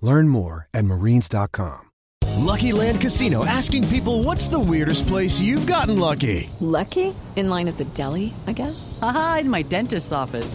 Learn more at marines.com. Lucky Land Casino asking people what's the weirdest place you've gotten lucky? Lucky? In line at the deli, I guess? Aha, in my dentist's office.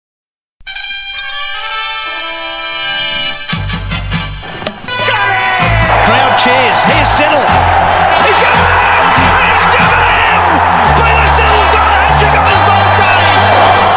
Crowd cheers. Here's Siddle. He's got it! He's got it in! Siddle's got a hat-trick on his birthday!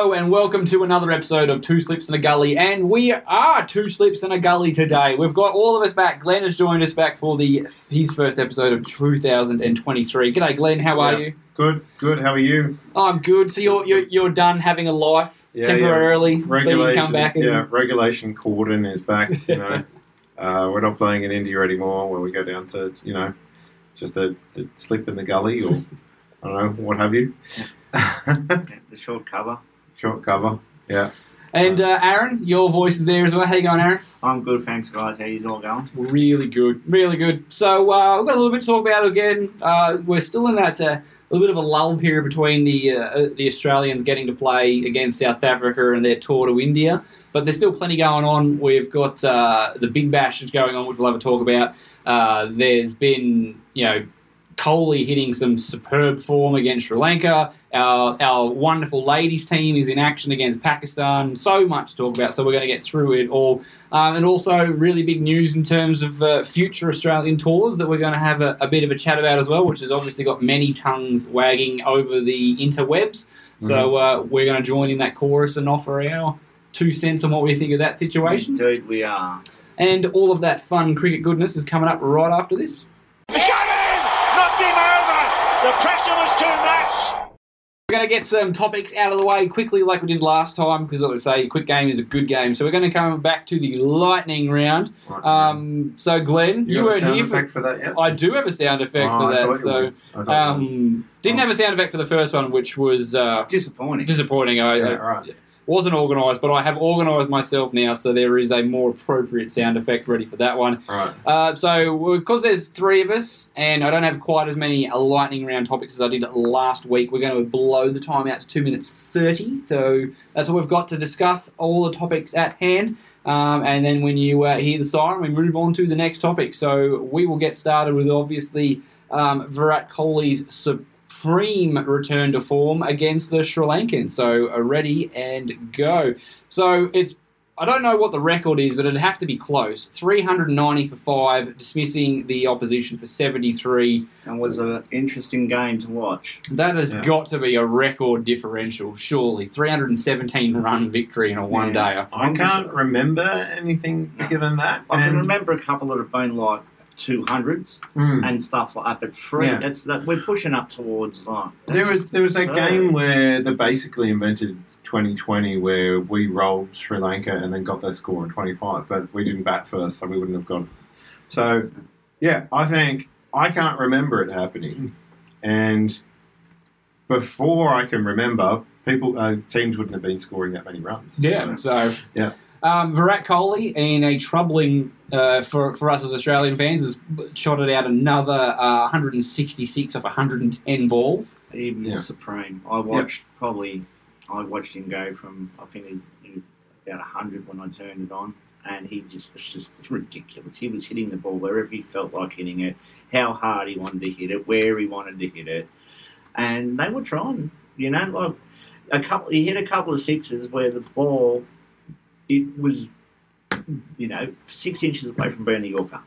Hello and welcome to another episode of Two Slips in a Gully, and we are Two Slips in a Gully today. We've got all of us back. Glenn has joined us back for the his first episode of 2023. G'day, Glenn. How are Yeah. you? Good, good. How are you? I'm good. So you're you're, you're done having a life Yeah, temporarily, yeah. so you Regulation, can come back. And, yeah, regulation Corden is back. You know, uh, we're not playing in India anymore, where we go down to you know just a, a slip in the gully or I don't know what have you. the short cover. Short cover. Yeah. and uh, Aaron, your voice is there as well. How you going, Aaron? I'm good, thanks, guys. How you all going? Really good, really good. So uh, we've got a little bit to talk about again. Uh, we're still in that uh, little bit of a lull period between the uh, the Australians getting to play against South Africa and their tour to India, but there's still plenty going on. We've got uh, the Big Bash that's going on, which we'll have a talk about. Uh, there's been you know. Kohli hitting some superb form against Sri Lanka. Our, our wonderful ladies team is in action against Pakistan. So much to talk about, so we're going to get through it all. Um, and also, really big news in terms of uh, future Australian tours that we're going to have a, a bit of a chat about as well, which has obviously got many tongues wagging over the interwebs. So uh, we're going to join in that chorus and offer our two cents on what we think of that situation. Indeed, we are. And all of that fun cricket goodness is coming up right after this. He's got it in! Knocked him over! The pressure was too much! We're going to get some topics out of the way quickly, like we did last time, because like I say, a quick game is a good game. So we're going to come back to the lightning round. Um, so Glenn, you, you, got weren't sound here for. effect for that yet? I do have a sound effect Oh, for I that. you So would. I thought you um, didn't have a sound effect for the first one, which was uh, Disappointing. disappointing. I, Yeah, I right. Wasn't organised, but I have organised myself now, so there is a more appropriate sound effect ready for that one. Right. Uh, so, because there's three of us, and I don't have quite as many lightning round topics as I did last week, we're going to blow the time out to 2 minutes 30. So, that's what we've got to discuss, all the topics at hand. Um, and then when you uh, hear the siren, we move on to the next topic. So, we will get started with obviously um, Virat Kohli's supreme return to form against the Sri Lankans. So, uh, ready and go. So, it's I don't know what the record is, but it'd have to be close. 390 for five, dismissing the opposition for 73. and was an interesting game to watch. That has Yeah. got to be a record differential, surely. 317 run victory in a one Yeah. dayer. I can't remember anything bigger than that. I can remember a couple that have been like 200s Mm. and stuff like that, but three, Yeah. that's that we're pushing up towards like. There was there was that So- game where they basically invented 2020 where we rolled Sri Lanka and then got their score in 25, but we didn't bat first, so we wouldn't have got it. So, yeah, I think I can't remember it happening, and before I can remember, people uh, teams wouldn't have been scoring that many runs. Yeah, so Yeah. Um, Virat Kohli, in a troubling uh, for for us as Australian fans, has shot it out another uh, 166 off 110 balls. He was Yeah. supreme. I watched probably, I watched him go from I think he, he was about hundred when I turned it on, and he just it's just ridiculous. He was hitting the ball wherever he felt like hitting it, how hard he wanted to hit it, where he wanted to hit it, and they were trying. You know, like a couple, he hit a couple of sixes where the ball, it was, you know, six inches away from being a Yorker.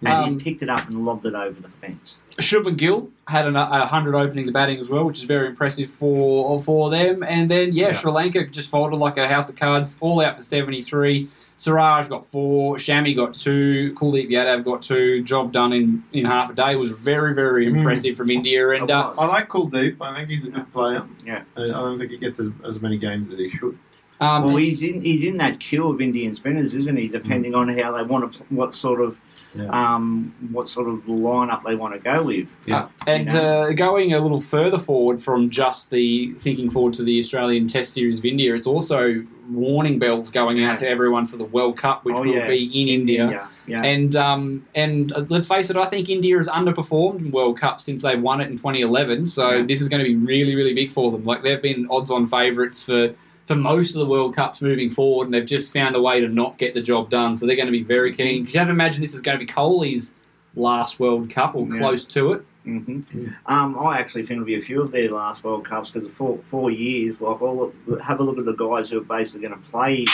And Um, he picked it up and lobbed it over the fence. Shubman Gill had an, a hundred openings of batting as well, which is very impressive for for them. And then yeah, Yeah. Sri Lanka just folded like a house of cards, all out for seventy three. Siraj got four, Shami got two, Kuldeep Yadav got two. Job done in, in half a day it was very very Mm. impressive from India. And uh, I like Kuldeep. I think he's a good player. Yeah. I I don't think he gets as, as many games as he should. Um, Well, he's in he's in that queue of Indian spinners, isn't he? Depending on how they want to, what sort of, Yeah. um, what sort of lineup they want to go with. Uh, and uh, going a little further forward from just the thinking forward to the Australian Test Series of India, it's also warning bells going out to everyone for the World Cup, which Oh, will yeah. be in India. Yeah, yeah. And um, and uh, let's face it, I think India has underperformed in World Cup since they won it in 2011. So Yeah. this is going to be really, really big for them. Like they've been odds-on favourites for for most of the World Cups moving forward, and they've just found a way to not get the job done. So they're going to be very keen. Because you have to imagine this is going to be Kohli's last World Cup or Yeah. close to it. hmm Um, I actually think it'll be a few of their last World Cups because four four years. Like all, of, have a look at the guys who are basically going to play. In the,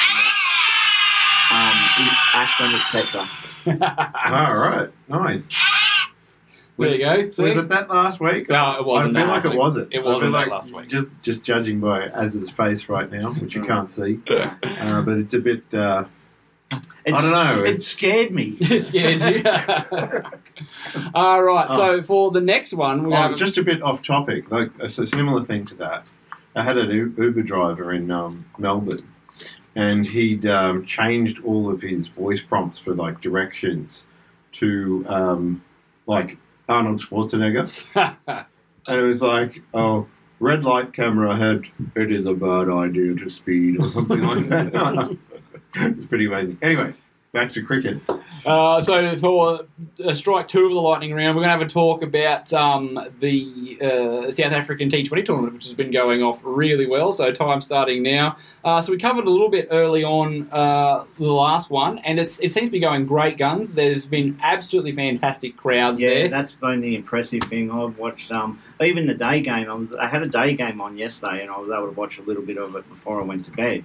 um, in Ashton, etc. All right, nice. There you go. See? Was it that last week? No, it wasn't I feel that like last it wasn't. It wasn't that like last week. Just just judging by Az's face right now, which you Mm. can't see, uh, but it's a bit. Uh, It's, I don't know. It scared me. It scared you. All right. So for the next one, we oh, have just a bit off topic, like a s- similar thing to that. I had an Uber driver in um, Melbourne, and he'd um, changed all of his voice prompts for like directions to um, like Arnold Schwarzenegger, and it was like, oh. Red light camera ahead. It is a bad idea to speed, or something like that. it's pretty amazing. Anyway, back to cricket. Uh, so for uh, strike two of the lightning round, we're going to have a talk about um, the uh, South African T20 tournament, which has been going off really well. So time starting now. Uh, so we covered a little bit early on uh, the last one, and it's, it seems to be going great guns. There's been absolutely fantastic crowds there. Yeah, there. that's been the impressive thing. I've watched um, even the day game. I, was, I had a day game on yesterday, and I was able to watch a little bit of it before I went to bed.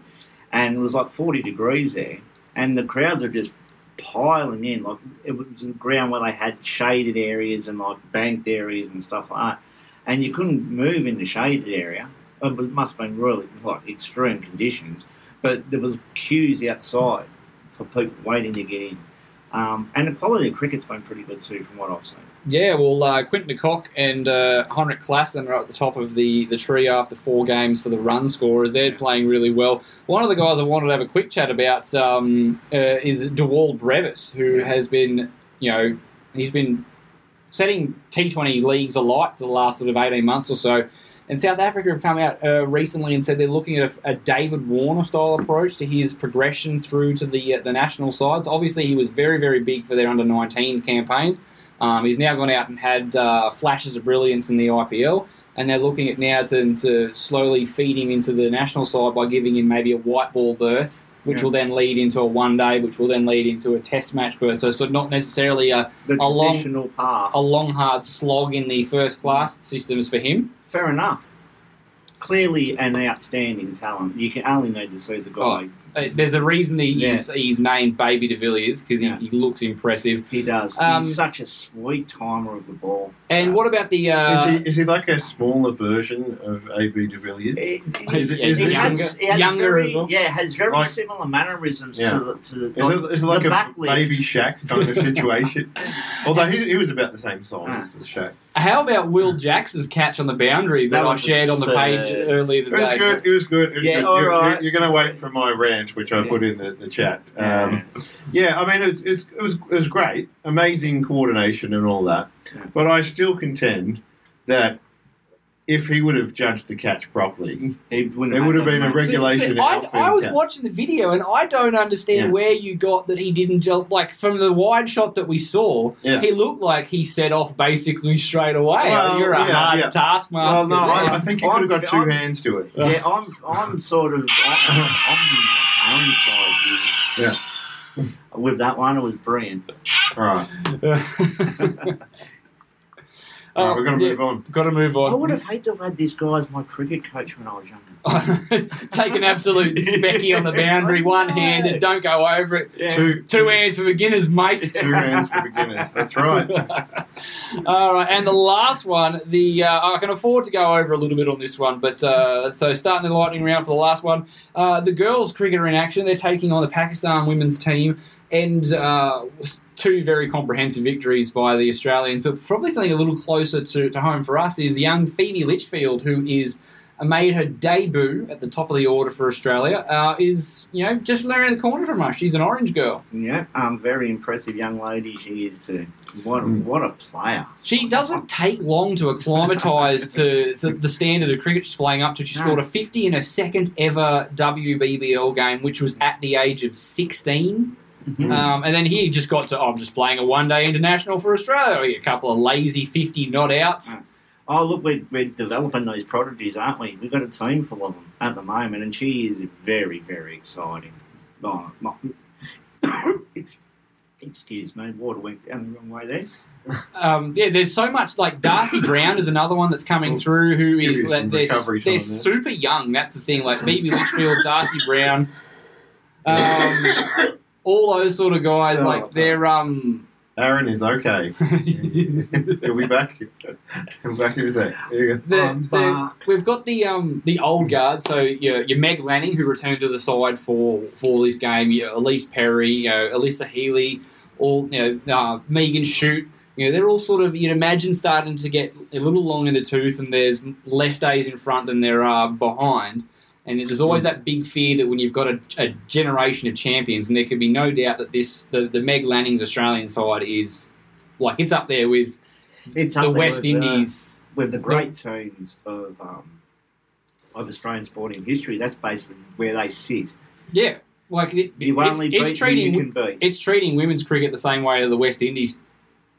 And it was like forty degrees there, and the crowds are just piling in. Like it was a ground where they had shaded areas and like banked areas and stuff like that, and you couldn't move in the shaded area. It must have been really like extreme conditions, but there was queues outside for people waiting to get in. Um, and the quality of cricket's been pretty good too, from what I've seen. Yeah, well, uh, Quinton de Kock and uh, Heinrich Klaasen are at the top of the, the tree after four games for the run scorers. They're playing really well. One of the guys I wanted to have a quick chat about um, uh, is DeWald Brevis, who has been, you know, he's been setting T20 leagues alight for the last sort of 18 months or so. And South Africa have come out uh, recently and said they're looking at a, a David Warner style approach to his progression through to the uh, the national sides. Obviously, he was very very big for their under 19s campaign. Um, he's now gone out and had uh, flashes of brilliance in the IPL, and they're looking at now to, to slowly feed him into the national side by giving him maybe a white ball berth, which Yeah. will then lead into a one day, which will then lead into a test match berth. So, so not necessarily a, The a long path. a long hard slog in the first class systems for him. Fair enough. Clearly an outstanding talent. You can only need to see the guy. Uh, There's a reason that he's, he's named Baby de Villiers because he, Yeah. he looks impressive. He does. Um, He's such a sweet timer of the ball. And what about the? Uh, is, he, is he like a smaller version of AB de Villiers? He, Is it- yeah, is he it- has, he has younger very, as well? Yeah, has very Like- similar mannerisms Yeah. to the. To the Is it, is it like the a back baby Shaq kind of situation? Although he, he was about the same size as Shaq. How about Will Jackson's catch on the boundary that, That I shared on the page absurd. earlier It was today? good. It was good. It was Yeah, good. all You're, right. you're, going to wait for my rant, which I Yeah. put in the, the chat. Yeah. Um, yeah, I mean, it's, it's, it was it was great, amazing coordination and all that. But I still contend that if he would have judged the catch properly, It, wouldn't it would have been a regulation I, I was catch. watching the video and I don't understand Yeah. where you got that he didn't just like from the wide shot that we saw. Yeah. He looked like he set off basically straight away. Well, You're a yeah, hard yeah. taskmaster. Well, no. I, I think you could have got 2 I'm- hands to it. Yeah, I'm I'm sort of I'm, I'm on side. Yeah. With that one, it was brilliant. All right. All right, we're going to move on. Got to move on. I would have hated to have had this guy as my cricket coach when I was younger. Take an absolute specky on the boundary, one handed, don't go over it. Two, Two hands for beginners, mate. two hands for beginners. That's right. All right, and the last one, the uh, I can afford to go over a little bit on this one, but uh, so starting the lightning round for the last one, uh, the girls cricketer in action. They're taking on the Pakistan women's team, and uh, two very comprehensive victories by the Australians. But probably something a little closer to, to home for us is young Phoebe Litchfield, who is uh, made her debut at the top of the order for Australia. Uh, is you know just around the corner from us. She's an orange girl. Yeah, um, very impressive young lady she is too. What Mm. what a player! She doesn't take long to acclimatise to, to the standard of cricket she's playing up to. She No. scored a 50 in her second ever WBBL game, which was at the age of 16. Mhm. Um, and then he just got to, oh, I'm just playing a one day international for Australia. A couple of lazy 50 not outs. Oh look, we're, we're developing those prodigies, aren't we? We've got a team full of them at the moment, and she is very very exciting. Oh, my, excuse me, water went down the wrong way there. Um, yeah, there's so much like Darcy Brown is another one that's coming through who is like, they're, they're super young. That's the thing. Like Phoebe Litchfield, Darcy Brown, um, all those sort of guys. Oh, like they're um. Aaron is okay. He'll be back. He'll be back in a sec. You go. The, the, we've got the um, the old guard. So your, your Meg Lanning, who returned to the side for for this game. Your Ellyse Perry, you know, Alyssa Healy, all you know, uh, Megan Schutt. You know, they're all sort of you'd imagine starting to get a little long in the tooth, and there's less days in front than there are behind. And there's always that big fear that when you've got a, a generation of champions, and there can be no doubt that this the, the Meg Lanning's Australian side is like it's up there with It's up the there West with, uh, Indies. with the great teams of um, of Australian sporting history. That's basically where they sit. Yeah, like it, You it's, only it's treating you can beat. it's treating women's cricket the same way that the West Indies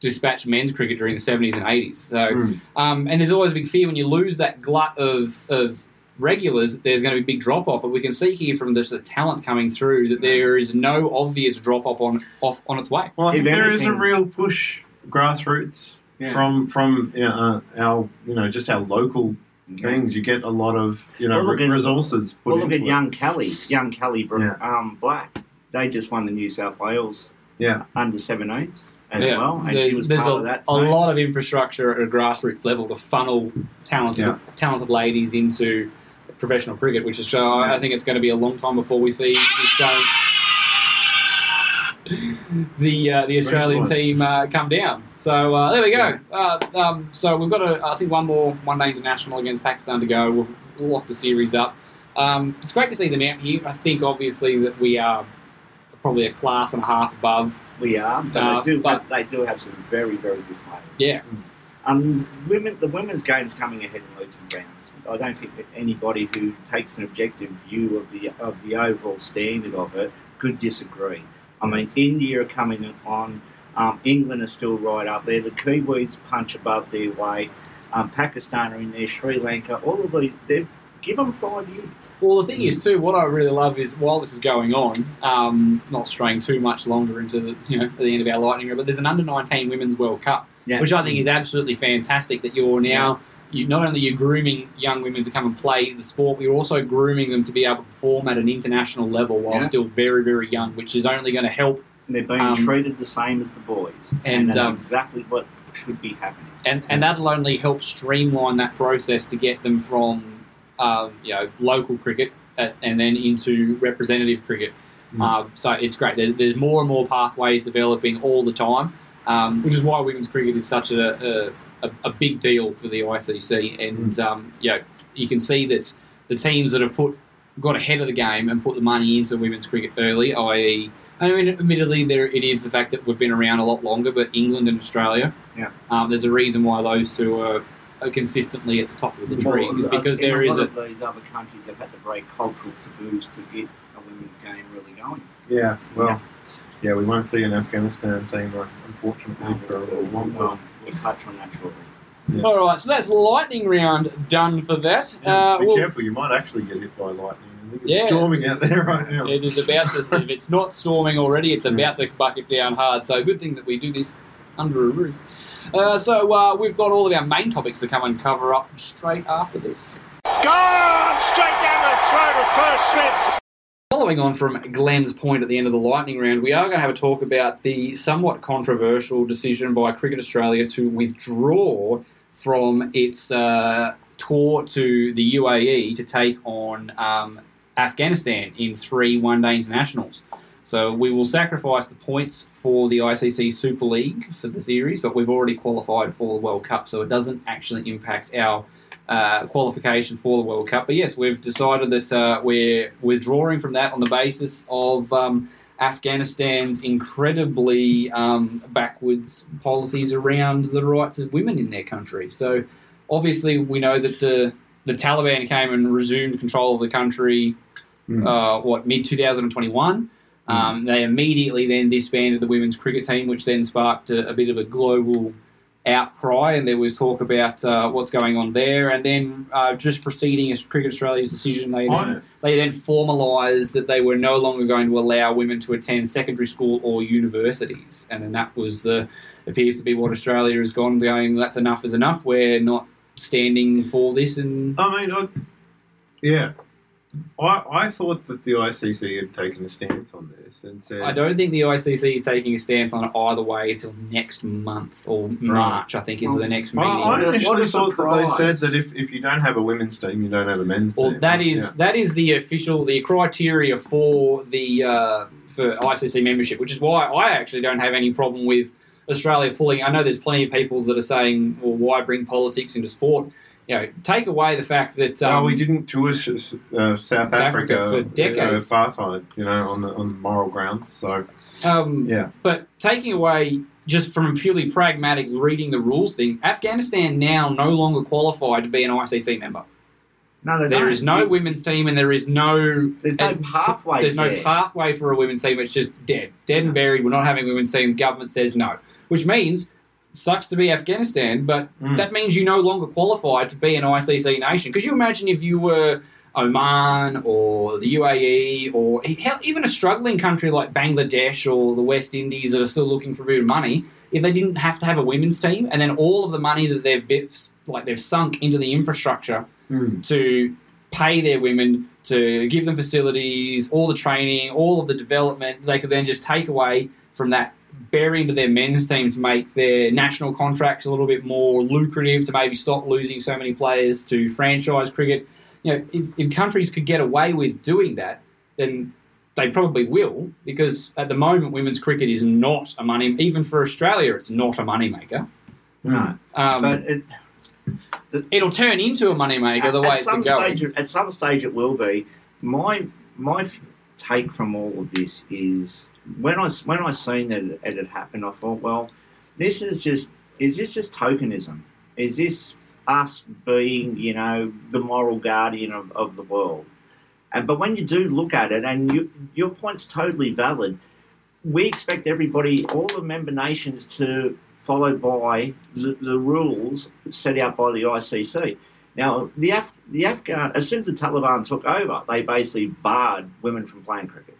dispatched men's cricket during the seventies and eighties. So, Mm. um, and there's always a big fear when you lose that glut of of regulars, there's going to be a big drop off. But we can see here from this the talent coming through that there is no obvious drop off on off on its way. Well, I If think there is a real push grassroots Yeah. from from uh, our you know just our local things. You get a lot of you know Well, look re- at- resources. Put Well, look at into it. young Kelly, young Kelly Br- Yeah. um, Black. They just won the New South Wales Yeah, under 17s as Yeah, well, and there's, she was there's part a, of that a lot of infrastructure at a grassroots level to funnel talented Yeah. talented ladies into professional cricket, which is uh, I think it's going to be a long time before we see. The uh, the Australian team uh, come down. So uh, there we go. Uh, um, so we've got a, I think one more one day international against Pakistan to go. We'll, we'll lock the series up. Um, it's great to see them out here. I think obviously that we are probably a class and a half above. We are, but, Uh, they, do, but- they do have some very, very good players. Yeah, Um, women, the women's game's coming ahead in leaps and bounds. I don't think that anybody who takes an objective view of the of the overall standard of it could disagree. I mean, India are coming on. Um, England are still right up there. The Kiwis punch above their weight. Um, Pakistan are in there. Sri Lanka. All of these, they've give them five years. Well, the thing is too, what I really love is while this is going on, um, not straying too much longer into the you know the end of our lightning round, but there's an under nineteen women's World Cup, Yeah. which I think is absolutely fantastic. That you're now you not only you're grooming young women to come and play the sport, but you're also grooming them to be able to perform at an international level while Yeah. still very very young, which is only going to help. They're being Um, treated the same as the boys, and, and, that's um, exactly what should be happening. and and that'll only help streamline that process to get them from um, you know local cricket at, and then into representative cricket. Um, so it's great. There's, there's more and more pathways developing all the time, um, which is why women's cricket is such a, a, a, a big deal for the ICC. And um, you know, you can see that the teams that have put got ahead of the game and put the money into women's cricket early, i.e., I mean, admittedly, there it is the fact that we've been around a lot longer, but England and Australia, Yeah. um, there's a reason why those two are uh, consistently at the top of the Well, tree is because in there a is lot a of these other countries have had to break cultural taboos to get a women's game really going. Yeah, well, yeah, we won't see an Afghanistan team, unfortunately, for a little long Well, time. we'll touch on that shortly. Yeah. All right, so that's lightning round done for that. Uh, Be we'll- careful, you might actually get hit by lightning. I think it's Yeah. storming out there right now. It is about to. if it's not storming already, it's about to bucket down hard. So good thing that we do this under a roof. Uh, so uh, we've got all of our main topics to come and cover up straight after this. Gone straight down the throat of first Smith. Following on from Glenn's point at the end of the lightning round, we are going to have a talk about the somewhat controversial decision by Cricket Australia to withdraw from its uh, tour to the UAE to take on um, Afghanistan in three one day internationals. So we will sacrifice the points for the ICC Super League for the series, but we've already qualified for the World Cup, so it doesn't actually impact our uh, qualification for the World Cup. But yes, we've decided that uh, we're withdrawing from that on the basis of um, Afghanistan's incredibly um, backwards policies around the rights of women in their country. So obviously, we know that the the Taliban came and resumed control of the country. Mm. Uh, what mid 2021? Um, they immediately then disbanded the women's cricket team, which then sparked a, a bit of a global outcry, and there was talk about uh, what's going on there. And then, uh, just preceding Cricket Australia's decision, they then, they then formalised that they were no longer going to allow women to attend secondary school or universities, and then that was the appears to be what Australia has gone going. That's enough is enough. We're not standing for this, and I mean, I, yeah. I, I thought that the ICC had taken a stance on this and said. I don't think the ICC is taking a stance on it either way until next month or March. I think is the next I, meeting. I What a initially thought that they surprise. said that if, if you don't have a women's team, you don't have a men's Well, team. that is that is the official the criteria for the uh, for ICC membership, which is why I actually don't have any problem with Australia pulling. I know there's plenty of people that are saying, "Well, why bring politics into sport?" You know, take away the fact that um, oh, we didn't tour uh, South Africa Africa, for decades. You know, apartheid, you know, on the on moral grounds. So Um, yeah, But taking away just from a purely pragmatic reading the rules thing, Afghanistan now no longer qualified to be an ICC member. No, they There don't. is no You- women's team, and there is no There's no pathway There's no pathway for a women's team. It's just dead, dead and buried. We're not having a women's team. Government says no, which means sucks to be Afghanistan, but Mm. that means you no longer qualify to be an ICC nation. Could you imagine if you were Oman or the UAE or hell, even a struggling country like Bangladesh or the West Indies that are still looking for a bit of money, if they didn't have to have a women's team, and then all of the money that they've like they've sunk into the infrastructure Mm. to pay their women to give them facilities, all the training, all of the development, they could then just take away from that, bury into their men's team to make their national contracts a little bit more lucrative, to maybe stop losing so many players to franchise cricket. You know, if, if countries could get away with doing that, then they probably will, because at the moment women's cricket is not a money, even for Australia, it's not a moneymaker. No, Um, but it, it'll turn into a moneymaker the way at it's some going. stage, at some stage, it will be. My my take from all of this is when I when I seen that it, it had happened, I thought, well, this is just is this just tokenism? Is this us being, you know, the moral guardian of, of the world? And but when you do look at it, and you, your point's totally valid, we expect everybody, all the member nations, to follow by the, the rules set out by the ICC. Now, the Af- the Afghan, as soon as the Taliban took over, they basically barred women from playing cricket.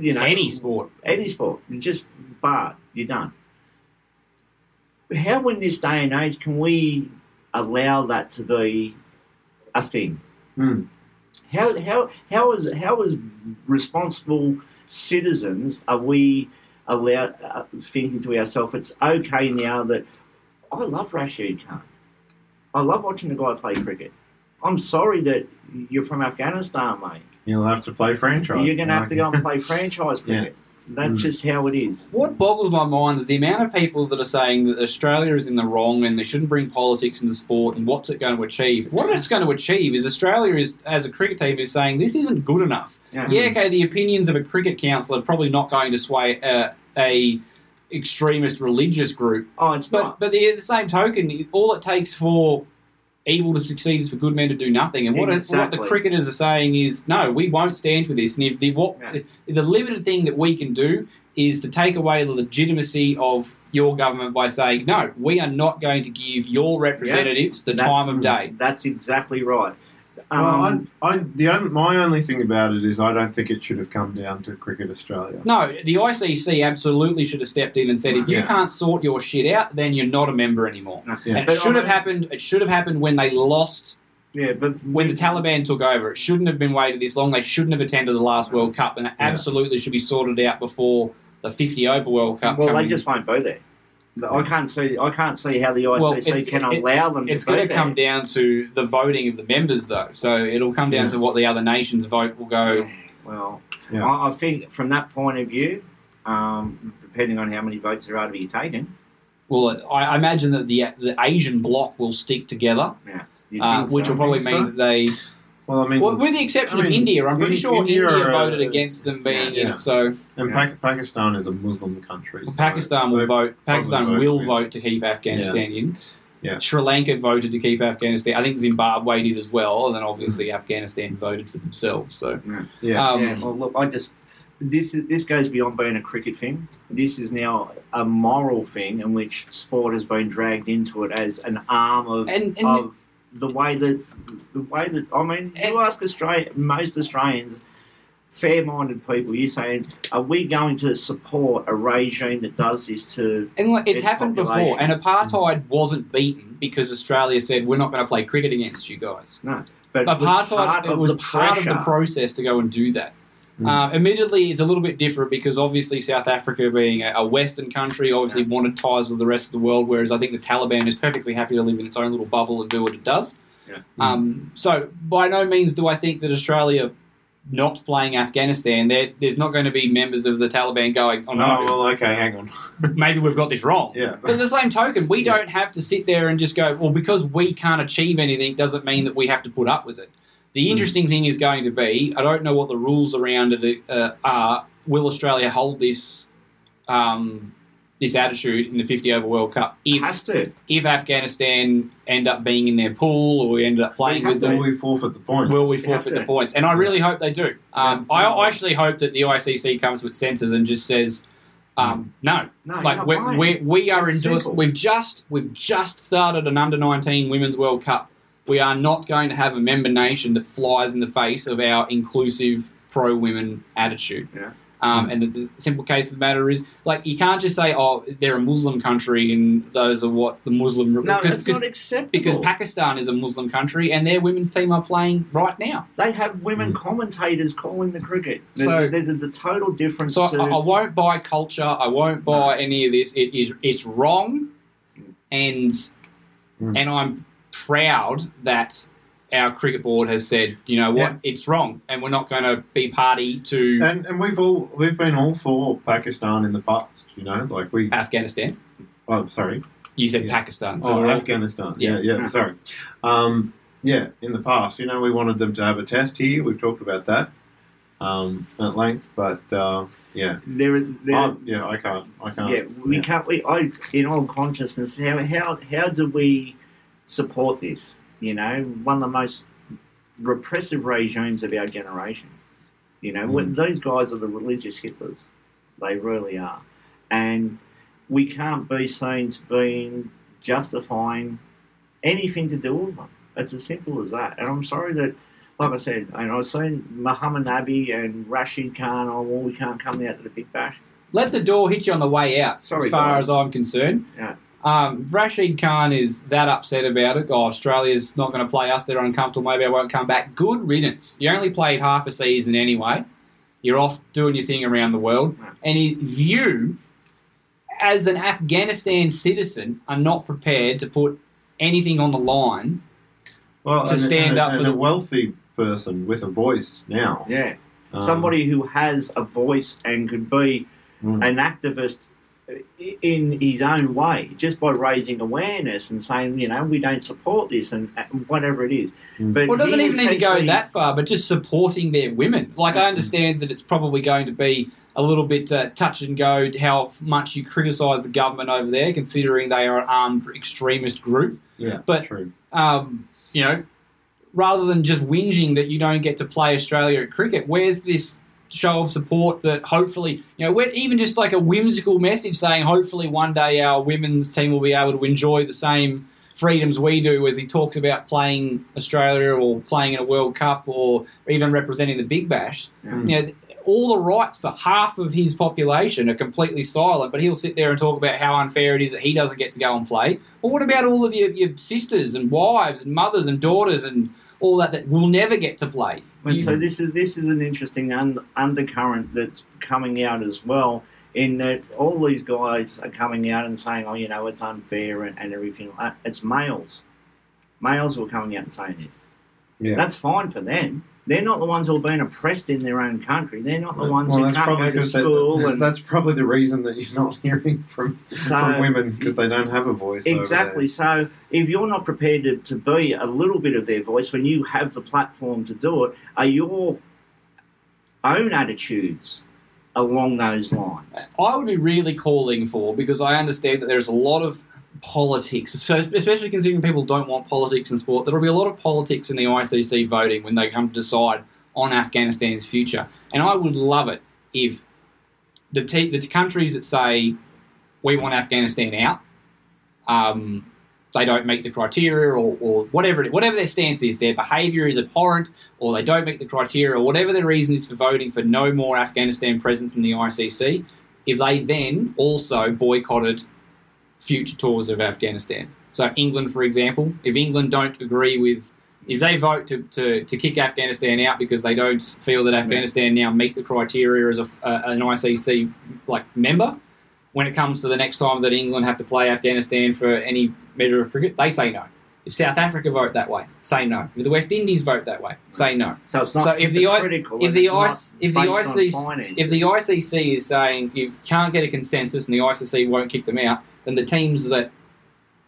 You know, Any sport. any sport, you just barred. You're done. How, in this day and age, can we allow that to be a thing? Mm. How how how is how as responsible citizens are we allowed uh, thinking to ourselves it's okay now that I love Rashid Khan. I love watching the guy play cricket. I'm sorry that you're from Afghanistan, mate. you'll have to play franchise. You're going to have to go and play franchise Yeah. cricket. That's Mm. just how it is. What boggles my mind is the amount of people that are saying that Australia is in the wrong and they shouldn't bring politics into sport and what's it going to achieve. What it's going to achieve is Australia is, as a cricket team, is saying this isn't good enough. Yeah. Yeah, okay, the opinions of a cricket council are probably not going to sway uh, a extremist religious group. Oh, it's But not. but the, the same token, all it takes for evil to succeed is for good men to do nothing. And what, what the cricketers are saying is, no, we won't stand for this. And if the what Yeah. the limited thing that we can do is to take away the legitimacy of your government by saying, no, we are not going to give your representatives the That's- time of day. That's exactly right. Well, Um, I, I, the only, my only thing about it is I don't think it should have come down to Cricket Australia. No, the ICC absolutely should have stepped in and said, if you Yeah. can't sort your shit out, then you're not a member anymore. no. Yeah. It should I have happened. It should have happened when they lost Yeah, but when the Taliban took over. It shouldn't have been waited this long. They shouldn't have attended the last World Cup, and it Yeah. absolutely should be sorted out before the 50 over World Cup. well, coming. they just won't be there. I can't see. I can't see how the ICC Well, can it- allow them It's to be going to there. come down to the voting of the members, though. So it'll come down Yeah. to what the other nations vote will go. Well, Yeah. I, I think from that point of view, um, depending on how many votes there are to be taken, Well, I, I imagine that the the Asian bloc will stick together, you'd uh, which so. will probably think so? mean that they. Well, I mean, Well, with the exception I mean, of India, I'm pretty in- sure India India, are, voted uh, against them being yeah, in yeah. it. So and Yeah. Pa- Pakistan is a Muslim country. so Pakistan will vote. Pakistan vote will vote to keep Afghanistan in. Yeah. Sri Lanka voted to keep Afghanistan. I think Zimbabwe did as well, and then obviously Mm. Afghanistan voted for themselves. So Yeah. um, yeah, well, look, I just this is this goes beyond being a cricket thing. This is now a moral thing in which sport has been dragged into it as an arm of and, and of the way that the way that I mean, you ask Australia, most Australians, fair-minded people, you're saying, are we going to support a regime that does this to? And like, it's happened population. before, and apartheid mm. wasn't beaten because Australia said we're not going to play cricket against you guys. No, but it was part Apartheid it was part of the process to go and do that. Mm. Uh, admittedly, it's a little bit different because obviously South Africa, being a, a Western country, obviously wanted ties with the rest of the world, whereas I think the Taliban is perfectly happy to live in its own little bubble and do what it does. Yeah. Um, so, by no means do I think that Australia not playing Afghanistan, there, there's not going to be members of the Taliban going, oh Oh, no, well, okay, hang on. maybe we've got this wrong. Yeah. But at the same token, we Yeah. don't have to sit there and just go, well, because we can't achieve anything doesn't mean that we have to put up with it. The interesting thing is going to be, I don't know what the rules around it uh, are. Will Australia hold this um, this attitude in the 50 over World Cup if has to. if Afghanistan end up being in their pool or we end up playing with to. them? Will we forfeit the points? Will we forfeit the points? And I really hope they do. Um, Yeah. I, I actually hope that the ICC comes with senses and just says, um, no, No, like not we're, playing. we we are endorsed. We've just we've just started an under nineteen women's World Cup. We are not going to have a member nation that flies in the face of our inclusive pro women attitude. Yeah. Um, and the, the simple case of the matter is, like, you can't just say, "Oh, they're a Muslim country," and those are what the Muslim. No, because, that's not acceptable. because Pakistan is a Muslim country, and their women's team are playing right now. they have women commentators calling the cricket. So- there's a, the total difference. So to, I, I won't buy culture. I won't buy any of this. It is it's wrong, and Mm. and I'm proud that our cricket board has said, you know what, Yeah. it's wrong, and we're not going to be party to And, and we've all we've been all for Pakistan in the past, you know, like we. Afghanistan. Oh, sorry. You said Yeah. Pakistan. So Oh, we're Afghanistan. Yeah, Yeah. yeah. sorry. Um, yeah, in the past, you know, we wanted them to have a test here. We've talked about that um, at length, but uh, yeah, there, there, Oh, yeah, I can't, I can't. yeah, we can't. We, I, in all consciousness, how how how do we support this? You know, one of the most repressive regimes of our generation. You know, when mm. those guys are the religious Hitlers. They really are, and we can't be seen to be justifying anything to do with them. It's as simple as that. And I'm sorry that, like I said, and I've seen Muhammad Nabi and Rashid Khan. Oh, well, we can't come out to the Big Bash. let the door hit you on the way out. Sorry, as far guys. as I'm concerned. Yeah. Um, Rashid Khan is that upset about it. Oh, Australia's not going to play us. They're uncomfortable. Maybe I won't come back. Good riddance. You only played half a season anyway. You're off doing your thing around the world. And if you, as an Afghanistan citizen, are not prepared to put anything on the line, well, to stand and, up and for a the- wealthy person with a voice now. Yeah. Um, Somebody who has a voice and could be Mm. an activist in his own way, just by raising awareness and saying, you know, we don't support this and whatever it is. Mm. But well, it doesn't even need to go that far, but just supporting their women. Like, I understand that it's probably going to be a little bit uh, touch and go how much you criticise the government over there, considering they are an armed extremist group. Yeah, But- true. Um, you know, rather than just whinging that you don't get to play Australia at cricket, where's this show of support that hopefully, you know, we're even just like a whimsical message saying hopefully one day our women's team will be able to enjoy the same freedoms we do as he talks about playing Australia or playing in a World Cup or even representing the Big Bash. Yeah. You know, all the rights for half of his population are completely silent, but he'll sit there and talk about how unfair it is that he doesn't get to go and play. Well, what about all of your, your sisters and wives and mothers and daughters and all that that will never get to play? And You- so this is this is an interesting un- undercurrent that's coming out as well. In that all these guys are coming out and saying, "Oh, you know, it's unfair and, and everything." like. It's males, males who are coming out and saying this. Yeah. That's fine for them. They're not the ones who are being oppressed in their own country. They're not the ones well, who that's can't probably go to because that- school. and that's probably the reason that you're not hearing from So- from women because they don't have a voice. Exactly. So if you're not prepared to, to be a little bit of their voice when you have the platform to do it, are your own attitudes along those lines? I would be really calling for because I understand that there's a lot of politics, so- especially considering people don't want politics in sport. There'll be a lot of politics in the ICC voting when they come to decide on Afghanistan's future, and I would love it if the the countries that say we want Afghanistan out, um, they don't meet the criteria or, or whatever it, whatever their stance is, their behaviour is abhorrent, or they don't meet the criteria, or whatever their reason is for voting for no more Afghanistan presence in the ICC. If they then also boycotted future tours of Afghanistan, so England, for example, if England don't agree with if they vote to, to, to kick Afghanistan out because they don't feel that Afghanistan now meet the criteria as a, uh, an ICC like member, when it comes to the next time that England have to play Afghanistan for any measure of cricket, they say no. If South Africa vote that way, say no. If the West Indies vote that way, say no. So it's not So if the critical. if the it's not IC, if the ICC if the ICC is saying you can't get a consensus and the ICC won't kick them out, then the teams that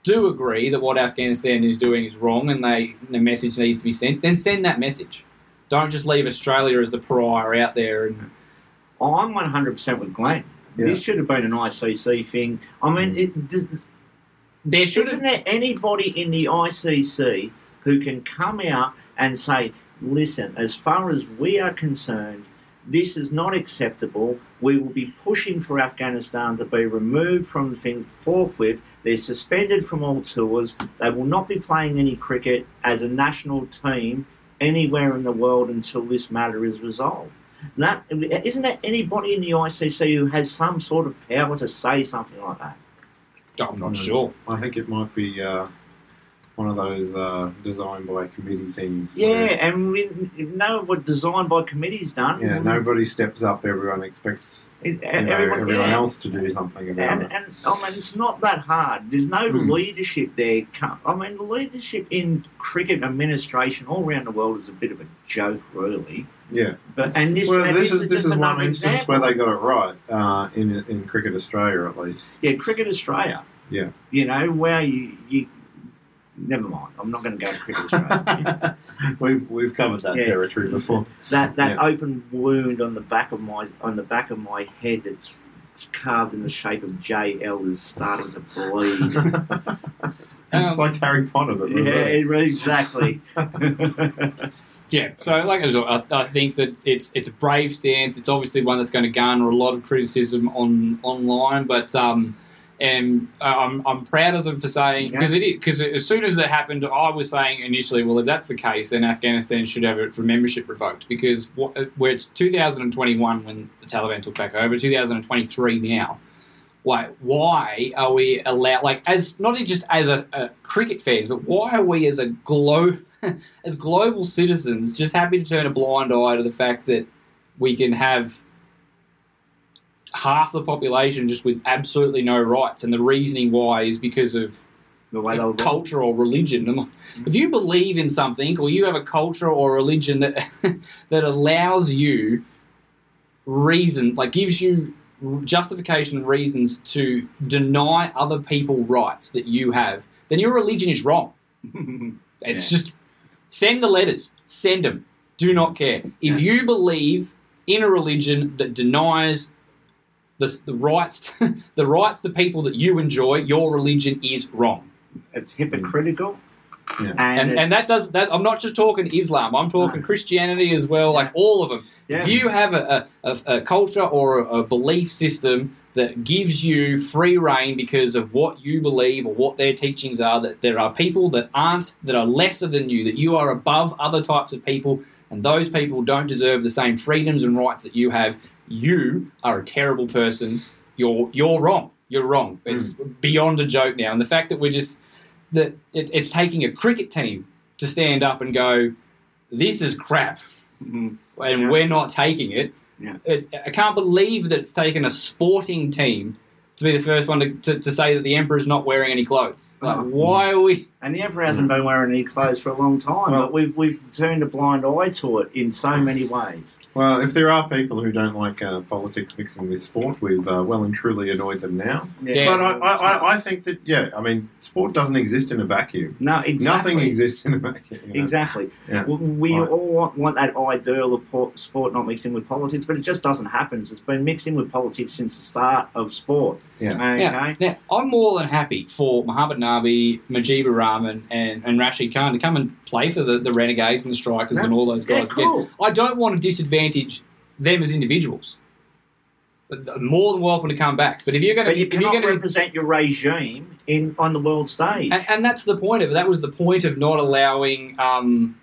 do agree that what Afghanistan is doing is wrong and they the message needs to be sent, then send that message. Don't just leave Australia as the pariah out there and oh, I'm 100% with Glenn. Yeah. This should have been an ICC thing. I mean, mm. it, does, there should isn't there anybody in the ICC who can come out and say, listen, as far as we are concerned, this is not acceptable. We will be pushing for Afghanistan to be removed from the thing forthwith. They're suspended from all tours. They will not be playing any cricket as a national team anywhere in the world until this matter is resolved. And That, isn't there anybody in the ICC who has some sort of power to say something like that? I'm not sure. I think it might be uh, one of those uh, designed by committee things. Yeah, where, and we know what designed by committees done. yeah. Nobody steps up. Everyone expects It- you know, everyone, everyone yeah. else to do something about And, it. and I mean, it's not that hard. There's no Hmm. leadership there. I mean, the leadership in cricket administration all around the world is a bit of a joke, really. Yeah. But and this, well, and this, this, is this is one instance example. where they got it right uh, in in Cricket Australia, at least. yeah, cricket Australia. Yeah. You know where you you. Never mind. I'm not going to go to cricket Australia. we've we've covered that Yeah. territory before. that that Yeah. open wound on the back of my on the back of my head that's it's carved in the shape of JL is starting to bleed. it's Um, like Harry Potter, but yeah, reversed. exactly. Yeah, so like I, was, I, I think that it's it's a brave stance. It's obviously one that's going to garner a lot of criticism on online, but um, and uh, I'm I'm proud of them for saying because it because as soon as it happened, I was saying initially, well, if that's the case, then Afghanistan should have its membership revoked because what, where it's 2021 when the Taliban took back over, 2023 now. Why, why are we allowed, like, as not just as a, a cricket fans, but why are we as a glo- as global citizens just happy to turn a blind eye to the fact that we can have half the population just with absolutely no rights, and the reasoning why is because of the way they culture or religion. And if you believe in something, or you have a culture or religion that that allows you reason, like gives you justification and reasons to deny other people rights that you have, then your religion is wrong. It's just send the letters, send them. Do not care. If you believe in a religion that denies the, the rights the rights to people that you enjoy, your religion is wrong. It's hypocritical. Yeah. And, And, it- and that does that. I'm not just talking Islam. I'm talking Christianity as well. Like all of them. Yeah. If you have a, a, a, a culture or a, a belief system that gives you free reign because of what you believe or what their teachings are, that there are people that aren't that are lesser than you, that you are above other types of people, and those people don't deserve the same freedoms and rights that you have. You are a terrible person. You're you're wrong. You're wrong. It's beyond a joke now. And the fact that we're just that it, it's taking a cricket team to stand up and go, "This is crap," Mhm. and Yeah. we're not taking it. Yeah. It, I can't believe that it's taken a sporting team to be the first one to, to, to say that the emperor's not wearing any clothes. Like, Oh. why are we? And the emperor hasn't been wearing any clothes for a long time, Well- but we've we've turned a blind eye to it in so many ways. Well, if there are people who don't like uh, politics mixing with sport, we've uh, well and truly annoyed them now. Yeah. But I, I, I, I think that, yeah, I mean, sport doesn't exist in a vacuum. no, exactly. Nothing exists in a vacuum. you know. Exactly. Yeah. We- We Right. all want, want that ideal of sport not mixing with politics, but it just doesn't happen. It's been mixed in with politics since the start of sport. Yeah. Okay. Now, now, I'm more than happy for Muhammad Nabi, Mujeeb Rahman, and, and Rashid Khan to come and play for the, the Renegades and the Strikers Yeah. and all those Yeah, guys. cool. again. I don't want to disadvantage them as individuals. But more than welcome to come back. But if you're going to, But you if you're cannot going to represent your regime in on the world stage. And, and that's the point of it. That was the point of not allowing um,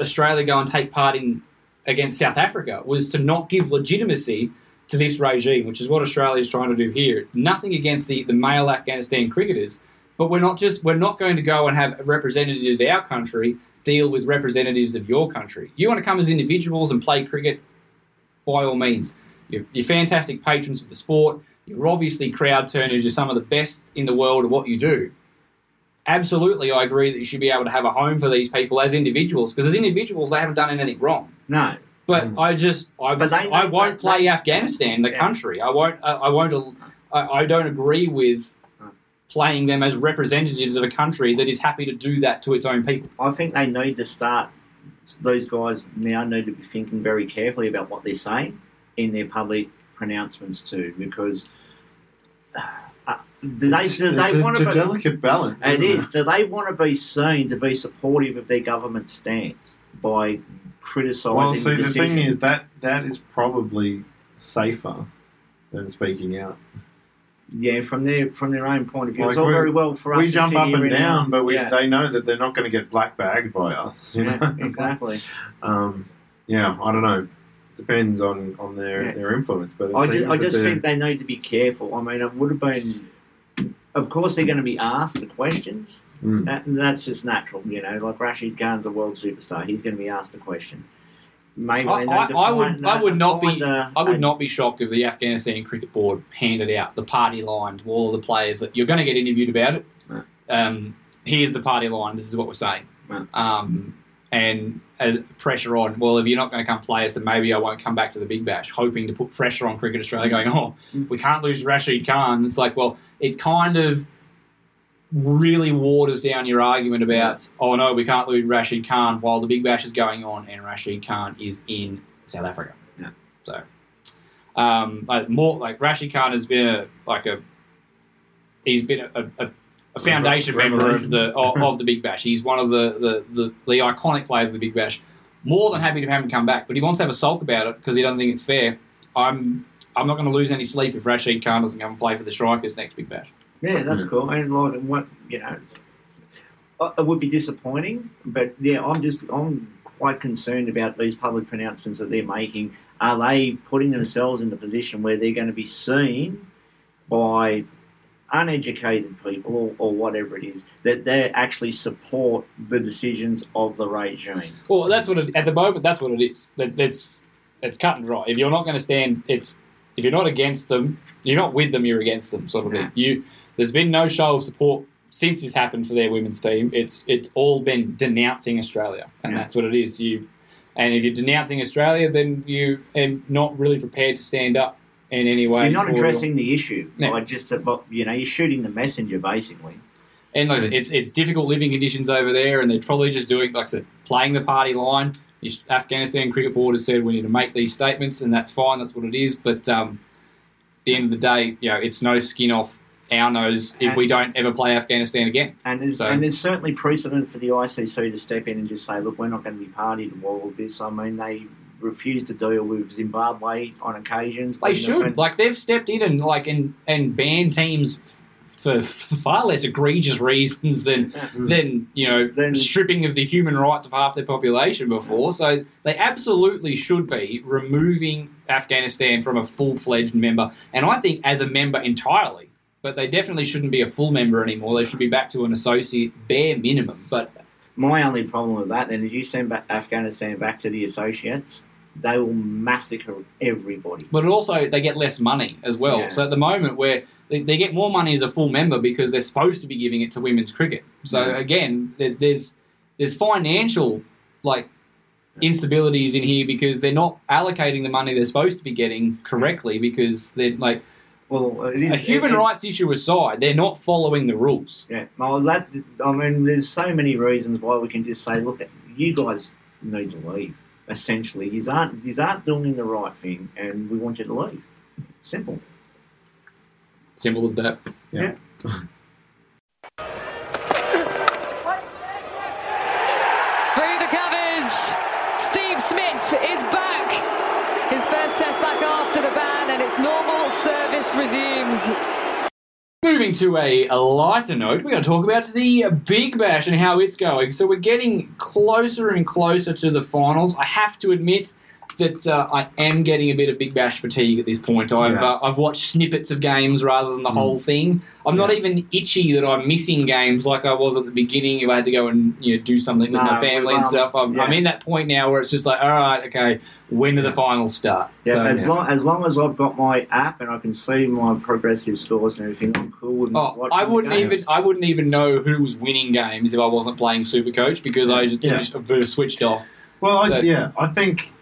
Australia go and take part in against South Africa was to not give legitimacy to this regime, which is what Australia is trying to do here. Nothing against the, the male Afghanistan cricketers, but we're not just we're not going to go and have representatives of our country deal with representatives of your country. You want to come as individuals and play cricket, by all means. You're, you're fantastic patrons of the sport. You're obviously crowd turners. You're some of the best in the world at what you do absolutely, I agree that you should be able to have a home for these people as individuals because as individuals they haven't done anything wrong. no. But. I just I, they I won't play they- Afghanistan, the Yeah. country. I won't. I, I won't. I, I don't agree with playing them as representatives of a country that is happy to do that to its own people. I think they need to start. Those guys now need to be thinking very carefully about what they're saying in their public pronouncements too, because uh, do they It's, do it's they a, want it's a to? delicate balance. It isn't is. Do they want to be seen to be supportive of their government stance by criticising? Well, see, the, the thing is that that is probably safer than speaking out. Yeah, from their from their own point of view, it's all very well for us. we to jump up and down, but we, yeah, they know that they're not going to get black bagged by us. You yeah, know? exactly. um, yeah, I don't know. Depends on, on their, Yeah. their influence, but I just, I just think they need to be careful. I mean, it would have been. Of course, they're going to be asked the questions. Mm. That, that's just natural, you know. Like Rashid Khan's a world superstar; he's going to be asked the question. I, I, I would. I would not be. I would not be shocked if the Afghanistan Cricket Board handed out the party line to all of the players that you're going to get interviewed about it. Right. Um, here's the party line. This is what we're saying. Right. Um, and uh, pressure on. Well, if you're not going to come play us, then maybe I won't come back to the Big Bash. Hoping to put pressure on Cricket Australia, going, oh, Mm. we can't lose Rashid Khan. It's like, well, it kind of really waters down your argument about, oh no, we can't lose Rashid Khan while the Big Bash is going on and Rashid Khan is in South Africa. Yeah. So, um, like more like Rashid Khan has been a like a he's been a, a, a foundation member of the of, of the Big Bash. He's one of the, the, the, the iconic players of the Big Bash. More than happy to have him come back, but he wants to have a sulk about it because he doesn't think it's fair. I'm I'm not going to lose any sleep if Rashid Khan doesn't come and play for the Strikers next Big Bash. Yeah, that's cool. And like, what you know, uh, it would be disappointing, but yeah, I'm just I'm quite concerned about these public pronouncements that they're making. Are they putting themselves in the position where they're going to be seen by uneducated people or, or whatever it is that they actually support the decisions of the regime? Well, that's what it, at the moment. That's what it is. That, that's it's cut and dry. If you're not going to stand, it's if you're not against them, you're not with them. You're against them, sort of Yeah. thing. You there's been no show of support since this happened for their women's team. It's it's all been denouncing Australia, and Yeah. that's what it is. You and if you're denouncing Australia, then you are not really prepared to stand up in any way. You're not addressing the issue. Yeah. Like just about, you know, you're shooting the messenger basically. And look, it's it's difficult living conditions over there, and they're probably just doing, like I said, playing the party line. The Afghanistan Cricket Board has said we need to make these statements, and that's fine. That's what it is. But um, the end of the day, you know, it's no skin off our nose if And- we don't ever play Afghanistan again. And there's, So- and there's certainly precedent for the ICC to step in and just say, look, we're not going to be party to all of this. I mean, they refused to deal with Zimbabwe on occasions. They should. Like they've stepped in and like and and banned teams for far less egregious reasons than than you know Then- stripping of the human rights of half their population before. So they absolutely should be removing Afghanistan from a full fledged member, and I think as a member entirely. But they definitely shouldn't be a full member anymore. They should be back to an associate bare minimum. But My only problem with that, then, is you send back Afghanistan back to the associates, they will massacre everybody. but also they get less money as well. Yeah. So at the moment, where they, they get more money as a full member because they're supposed to be giving it to women's cricket. So Yeah. again, there, there's there's financial like instabilities in here because they're not allocating the money they're supposed to be getting correctly because they're like Well, it is, a human it- it- rights issue aside, they're not following the rules. Yeah, well, that I mean, there's so many reasons why we can just say, look, you guys need to leave. Essentially, you aren't you aren't doing the right thing, and we want you to leave. Simple. Simple as that. Yeah. Through the covers, Steve Smith is back. His first test back after the ban, and its normal service resumes. Moving to a, lighter note, we're going to talk about the Big Bash and how it's going. So we're getting closer and closer to the finals. I have to admit that uh, I am getting a bit of Big Bash fatigue at this point. I've Yeah. uh, I've watched snippets of games rather than the whole thing. I'm not even itchy that I'm missing games like I was at the beginning. If I had to go and you know do something with No, my family and stuff, I'm, I'm in that point now where it's just like, all right, okay, when do the finals start? Yeah, So- as long as long as I've got my app and I can see my progressive scores and everything, I'm cool with Oh, I wouldn't even I wouldn't even know who was winning games if I wasn't playing Supercoach because I just Yeah. just switched off. Well, I, yeah, I think,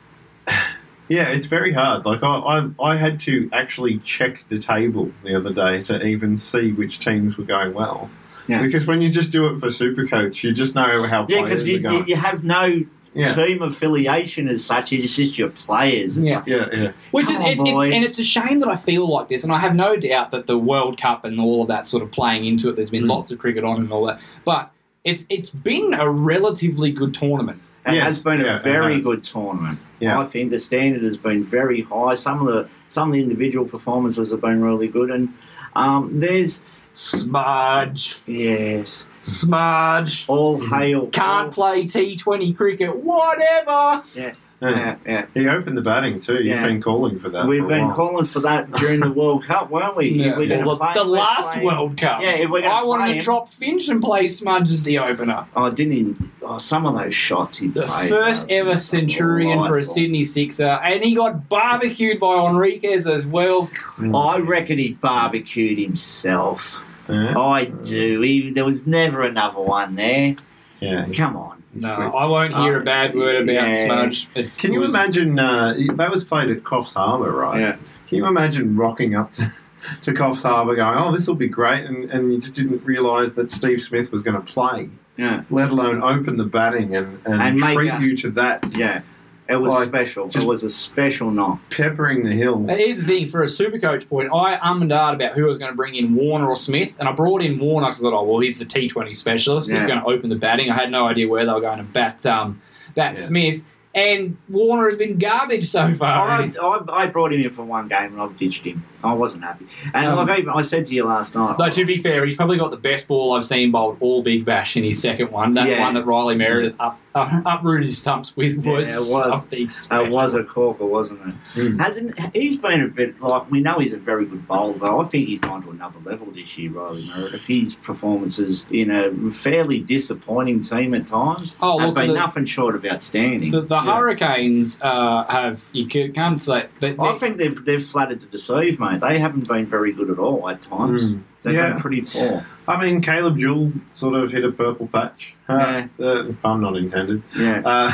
yeah, it's very hard. Like I, I, I had to actually check the table the other day to even see which teams were going well. Yeah. Because when you just do it for Supercoach, you just know how Yeah, players because you, are going. you, you have no Yeah. team affiliation as such. It's just your players. It's Yeah. like, yeah, yeah. Which Come is, on, it, it, and it's a shame that I feel like this, and I have no doubt that the World Cup and all of that sort of playing into it. There's been Mm. lots of cricket on and all that, but it's it's been a relatively good tournament. It Yes, has been yeah, a very good tournament. Yeah. I think the standard has been very high. Some of the some of the individual performances have been really good, and um, there's Smudge, yes, smudge. all hail. Can't all- play T20 cricket, whatever. Yeah, Yeah. yeah, yeah. He opened the batting too. You've Yeah. been calling for that. We've for a been while. calling for that during the World Cup, weren't we? Yeah. We're Well, play- the last playing- World Cup. Yeah, if we're I wanted play to drop Finch and play Smudge as the opener. Oh, I didn't even. Oh, some of those shots he The played. first was ever Centurion for a. Sydney Sixer, and he got barbecued by Henriques as well. I reckon he barbecued himself. Yeah. I do. He, there was never another one there. yeah. Come on. He's No, quick. I won't hear a bad word about Yeah. Smudge. It Can you was- imagine? Uh, that was played at Coffs Harbour, right? Yeah. Can you imagine rocking up to, to Coffs Harbour going, oh, this will be great, and, and you just didn't realise that Steve Smith was going to play, Yeah. let alone open the batting and, and, And make treat a- you to that, Yeah. It was Like, special. it was a special knock. peppering the hill. And here's the thing for a super coach point, I um and ahed about who I was going to bring in, Warner or Smith, and I brought in Warner because I thought, oh, well, he's the T20 specialist. He's going to open the batting. I had no idea where they were going to bat, um, bat Yeah. Smith. And Warner has been garbage so far. I, I, I brought him in for one game and I've ditched him. I wasn't happy. And Um, like even I said to you last night, Though to be fair, he's probably got the best ball I've seen bowled all Big Bash in his second one. That Yeah. one that Riley Meredith up, uh, uprooted his stumps with Yeah, was, it was. something It was a corker, wasn't it? Mm. Hasn't he's been a bit like we know he's a very good bowler, but I think he's gone to another level this year, Riley Meredith. His performances in a fairly disappointing team at times Oh, have look, been the- nothing short of outstanding. The, the Hurricanes uh, have you can- can't say they, I think they've they've flattered to deceive, mate. They haven't been very good at all at times. Mm. They've Yeah. been pretty poor. I mean, Caleb Jewell sort of hit a purple patch. Uh, Yeah. the pun not intended. Yeah. Uh,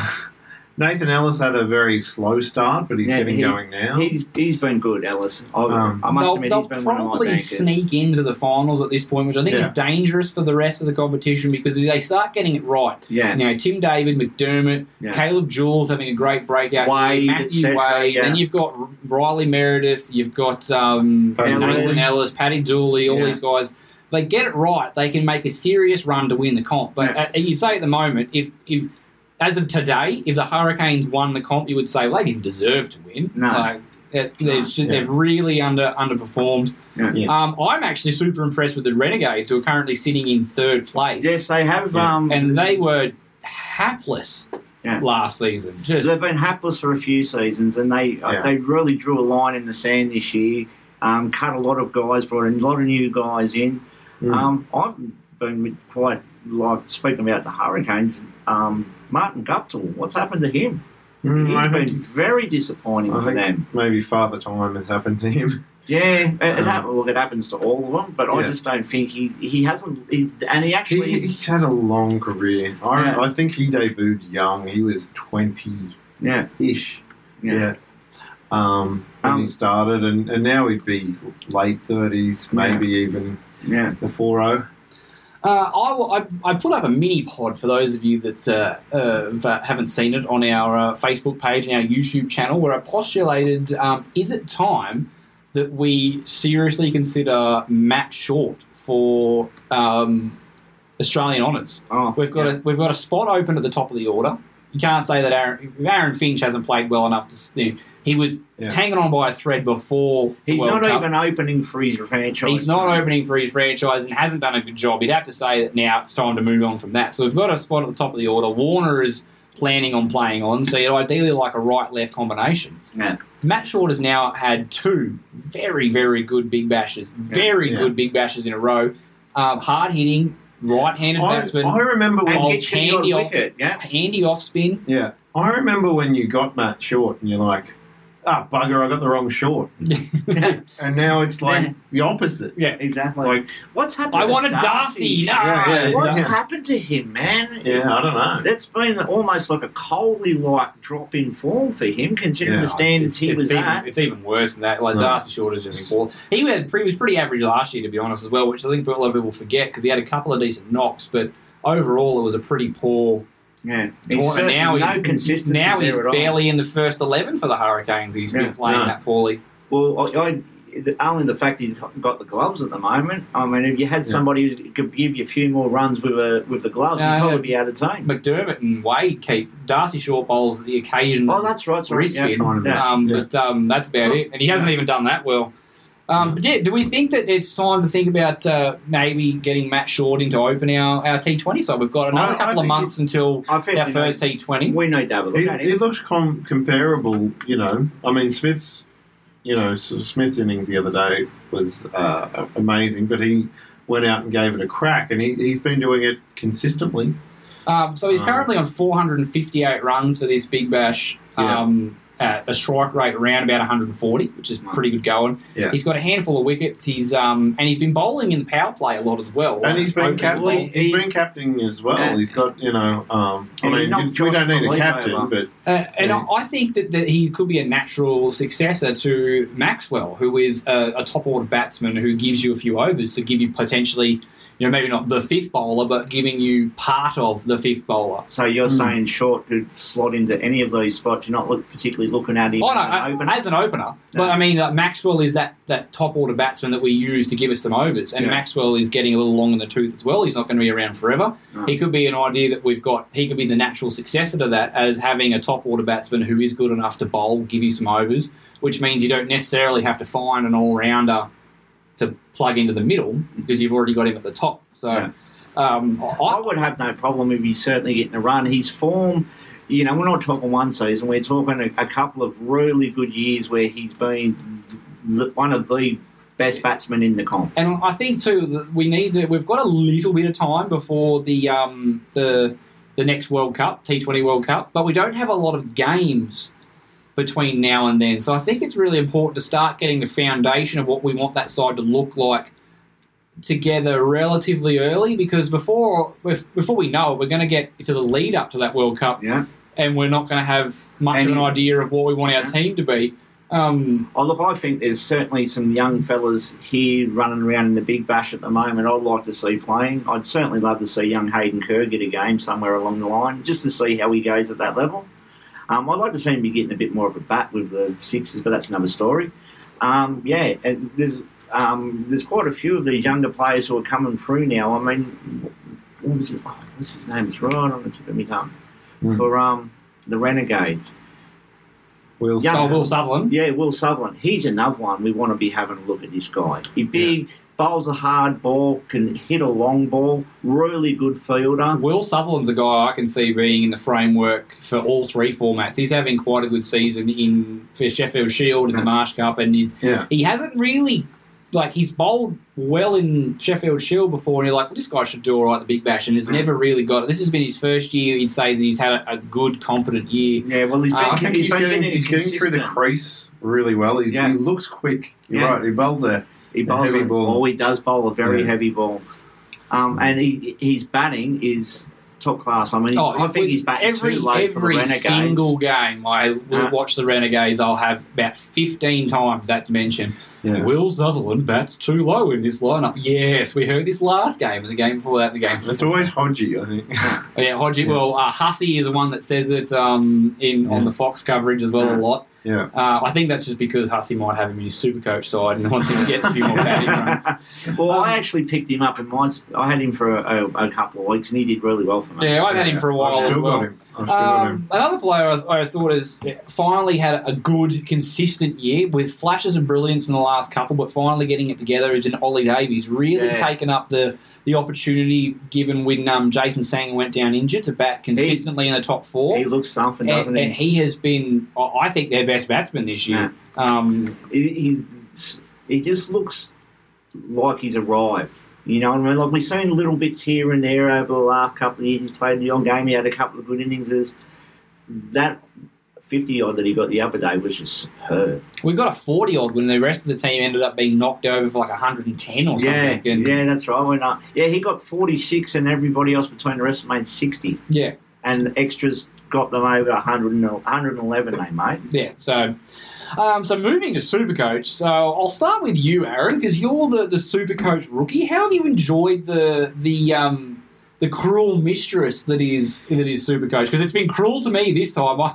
Nathan Ellis had a very slow start, but he's Yeah, getting he- going now. He's he's been good, Ellis. I, Um, I must they'll, admit, they'll he's been one of my probably bankers. sneak into the finals at this point, which I think Yeah. is dangerous for the rest of the competition because if they start getting it right. Yeah. You know, Tim David, McDermott, Yeah. Caleb Jewell having a great breakout. Wade, Matthew etc., Wade. yeah. Then you've got Riley Meredith. You've got um, Ellis. Nathan Ellis, Paddy Dooley, all Yeah. these guys. They get it right, they can make a serious run to win the comp. But Yeah. uh, you'd say at the moment, if if as of today, if the Hurricanes won the comp, you would say well, they didn't deserve to win. No. Like, it, there's just, Yeah. they've really under underperformed. Yeah. Yeah. Um, I'm actually super impressed with the Renegades, who are currently sitting in third place. Yes, they have. Yeah. Um, and they were hapless Yeah. last season. Just They've been hapless for a few seasons, and they uh, they really drew a line in the sand this year. Um, cut a lot of guys, brought in a lot of new guys in. Mm. Um, I've been quite like speaking about the Hurricanes. Um, Martin Guptill, what's happened to him? Mm, I He's think been he's- very disappointing I for think them. maybe father time has happened to him. Yeah, it, Um, hap- look, it happens to all of them, but I just don't think he he hasn't. He, and he actually He, he's had a long career. I, Yeah. I think he debuted young. He was twenty yeah ish. yeah. Yeah. Um, when Um, he started, and, and now he'd be late thirties, maybe even yeah. before oh. Uh, I, will- I, I put up a mini pod for those of you that uh, uh, that haven't seen it on our uh, Facebook page and our YouTube channel, where I postulated: um, Is it time that we seriously consider Matt Short for um, Australian honours? Oh, We've got yeah. a we've got a spot open at the top of the order. You can't say that Aaron, Aaron Finch hasn't played well enough to. s- you know, he was Yeah. hanging on by a thread before. He's not Cup. even opening for his franchise. He's not opening for his franchise and hasn't done a good job. You'd have to say that now it's time to move on from that. So we've got a spot at the top of the order. Warner is planning on playing on, so you'd ideally like a right left combination. Yeah. Matt Short has now had two very, very good big bashes, very Yeah. good big bashes in a row. Um, Hard hitting, right handed batsman, I remember when And Old gets you handy off- wicket, yeah. handy off spin. Yeah, I remember when you got Matt Short, and you're like, "Ah, bugger, I got the wrong short," and now it's like Yeah. the opposite. yeah. Exactly. Like, What's happened? I to wanted Darcy. No. Yeah, yeah. What's Yeah. happened to him, man? yeah, I don't know. That's been almost like a Coley like drop in form for him, considering Yeah, the standards he it's was even, at. It's even worse than that. Like No. Darcy Short is just fall. He had he was pretty average last year, to be honest, as well, which I think a lot of people forget because he had a couple of decent knocks, but overall it was a pretty poor Yeah. He's tournament. certainly Now no he's consistency now he's there at all. barely in the first eleven for the Hurricanes. He's Yeah. been playing No. that poorly. Well, I, I, the- only the fact he's got the gloves at the moment. I mean, if you had Yeah. somebody who could give you a few more runs with a, with the gloves, Yeah, he'd probably yeah. be out of zone. McDermott and Wade keep Darcy Short bowls the occasional Oh, that's right. That's right. Yeah, spin. trying to- yeah. Um, Yeah. But um, that's about it. And he hasn't even done that well. Um, but yeah, do we think that it's time to think about uh, maybe getting Matt Short into open our, our T20 side? We've got another I- I couple of months until our first know- T20. We need to have look It, at it him. looks com- comparable, you know. I mean, Smith's, you know, sort of Smith's innings the other day was uh, amazing, but he went out and gave it a crack, and he, he's been doing it consistently. Um, so he's Um, currently on 458 runs for this Big Bash. Yeah. At a strike rate around about 140, which is pretty good going. Yeah. He's got a handful of wickets. He's um, and he's been bowling in the power play a lot as well. And he's been Open captain. He's been captaining as well. Yeah. He's got, you know, um, I mean, knocked we don't need a captain, over. but Uh, and Yeah. I I think that, that he could be a natural successor to Maxwell, who is a, a top order batsman who gives you a few overs to give you potentially, you know, maybe not the fifth bowler, but giving you part of the fifth bowler. So you're Hmm. saying Short could slot into any of these spots. You're not look, particularly looking at him Oh, no, as an opener. as an opener. But I mean, uh, Maxwell is that, that top order batsman that we use to give us some overs, and Yeah. Maxwell is getting a little long in the tooth as well. He's not going to be around forever. No. He could be an idea that we've got. He could be the natural successor to that, as having a top order batsman who is good enough to bowl, give you some overs, which means you don't necessarily have to find an all rounder to plug into the middle because you've already got him at the top. So. Yeah. Um, I I, would have no problem if he's certainly getting a run. His form, you know, we're not talking one season. We're talking a, a couple of really good years where he's been the, one of the best batsmen in the comp. And I think too that we need to. We've got a little bit of time before the um, the the next World Cup, T Twenty World Cup, but we don't have a lot of games between now and then. So I think it's really important to start getting the foundation of what we want that side to look like together relatively early, because before before we know it, we're going to get to the lead up to that World Cup. Yeah. and we're not going to have much And of an idea of what we want our team to be. Um, Oh, look, I think there's certainly some young fellas here running around in the Big Bash at the moment I'd like to see playing. I'd certainly love to see young Hayden Kerr get a game somewhere along the line, just to see how he goes at that level. Um, I'd like to see him be getting a bit more of a bat with the Sixers, but that's another story. Um, yeah, and there's um, there's quite a few of these younger players who are coming through now. I mean, what was his, oh, what's his name? It's right on the tip of my tongue. Hmm. For um, the Renegades. Will Yeah. oh, Will Sutherland. Yeah, Will Sutherland. He's another one we want to be having a look at this guy. He's big, bowls a hard ball, can hit a long ball, really good fielder. Will Sutherland's a guy I can see being in the framework for all three formats. He's having quite a good season in for Sheffield Shield and the Marsh Cup, and Yeah. he hasn't really like he's bowled well in Sheffield Shield before, and you're like, well, this guy should do all right at the Big Bash, and has never really got it. This has been his first year. You'd say that he's had a, a good, competent year. Yeah, well, he's been, Uh, I think he's, getting, he's getting through the crease really well. Yeah. He looks quick. You're Yeah. right. He bowls a, He a bowls heavy a, ball. Oh, he does bowl a very Yeah. heavy ball. Um, and he, his batting is top class. I mean, Oh, I think with he's batting every too low for the every Renegades. single game I will Uh. watch the Renegades. I'll have about fifteen times that's mentioned. Yeah. Will Sutherland bats too low in this lineup. Yes, we heard this last game and the game before that, and the game. It's always Hodgie, I think. Yeah, Hodgie. Yeah. Well, uh, Hussey is the one that says it um, in on the Fox coverage as well a lot. Yeah. Uh, I think that's just because Hussey might have him in his super coach side and wants him to get a few more batting runs. Well, Um, I actually picked him up in mine. I had him for a, a, a couple of weeks, and he did really well for me. Yeah, I've had him for a while. I've as still well. got him. I've still got him. Um, another player I, I thought has finally had a good, consistent year with flashes of brilliance in the last couple, but finally getting it together is an Ollie Davies. Really Yeah. taken up the, the opportunity given when um, Jason Sangha went down injured to bat consistently in the top four. He looks something, and, doesn't he? and he has been, I think, their best batsman this year. Um, he, he's, he just looks like he's arrived. You know what I mean? Like we've seen little bits here and there over the last couple of years. He's played the on game. He had a couple of good innings. That fifty odd that he got the other day was just superb. we got a 40 odd when the rest of the team ended up being knocked over for like 110 or Yeah, something. And, yeah, that's right. When, uh, yeah, he got forty six, and everybody else between the rest made sixty, yeah. and the extras got them over 100 and, 111 They made. Yeah, so um, so moving to Supercoach. So I'll start with you, Aaron, because you're the the Supercoach rookie. How have you enjoyed the the um, the cruel mistress that is that is Supercoach? Because it's been cruel to me this time. I,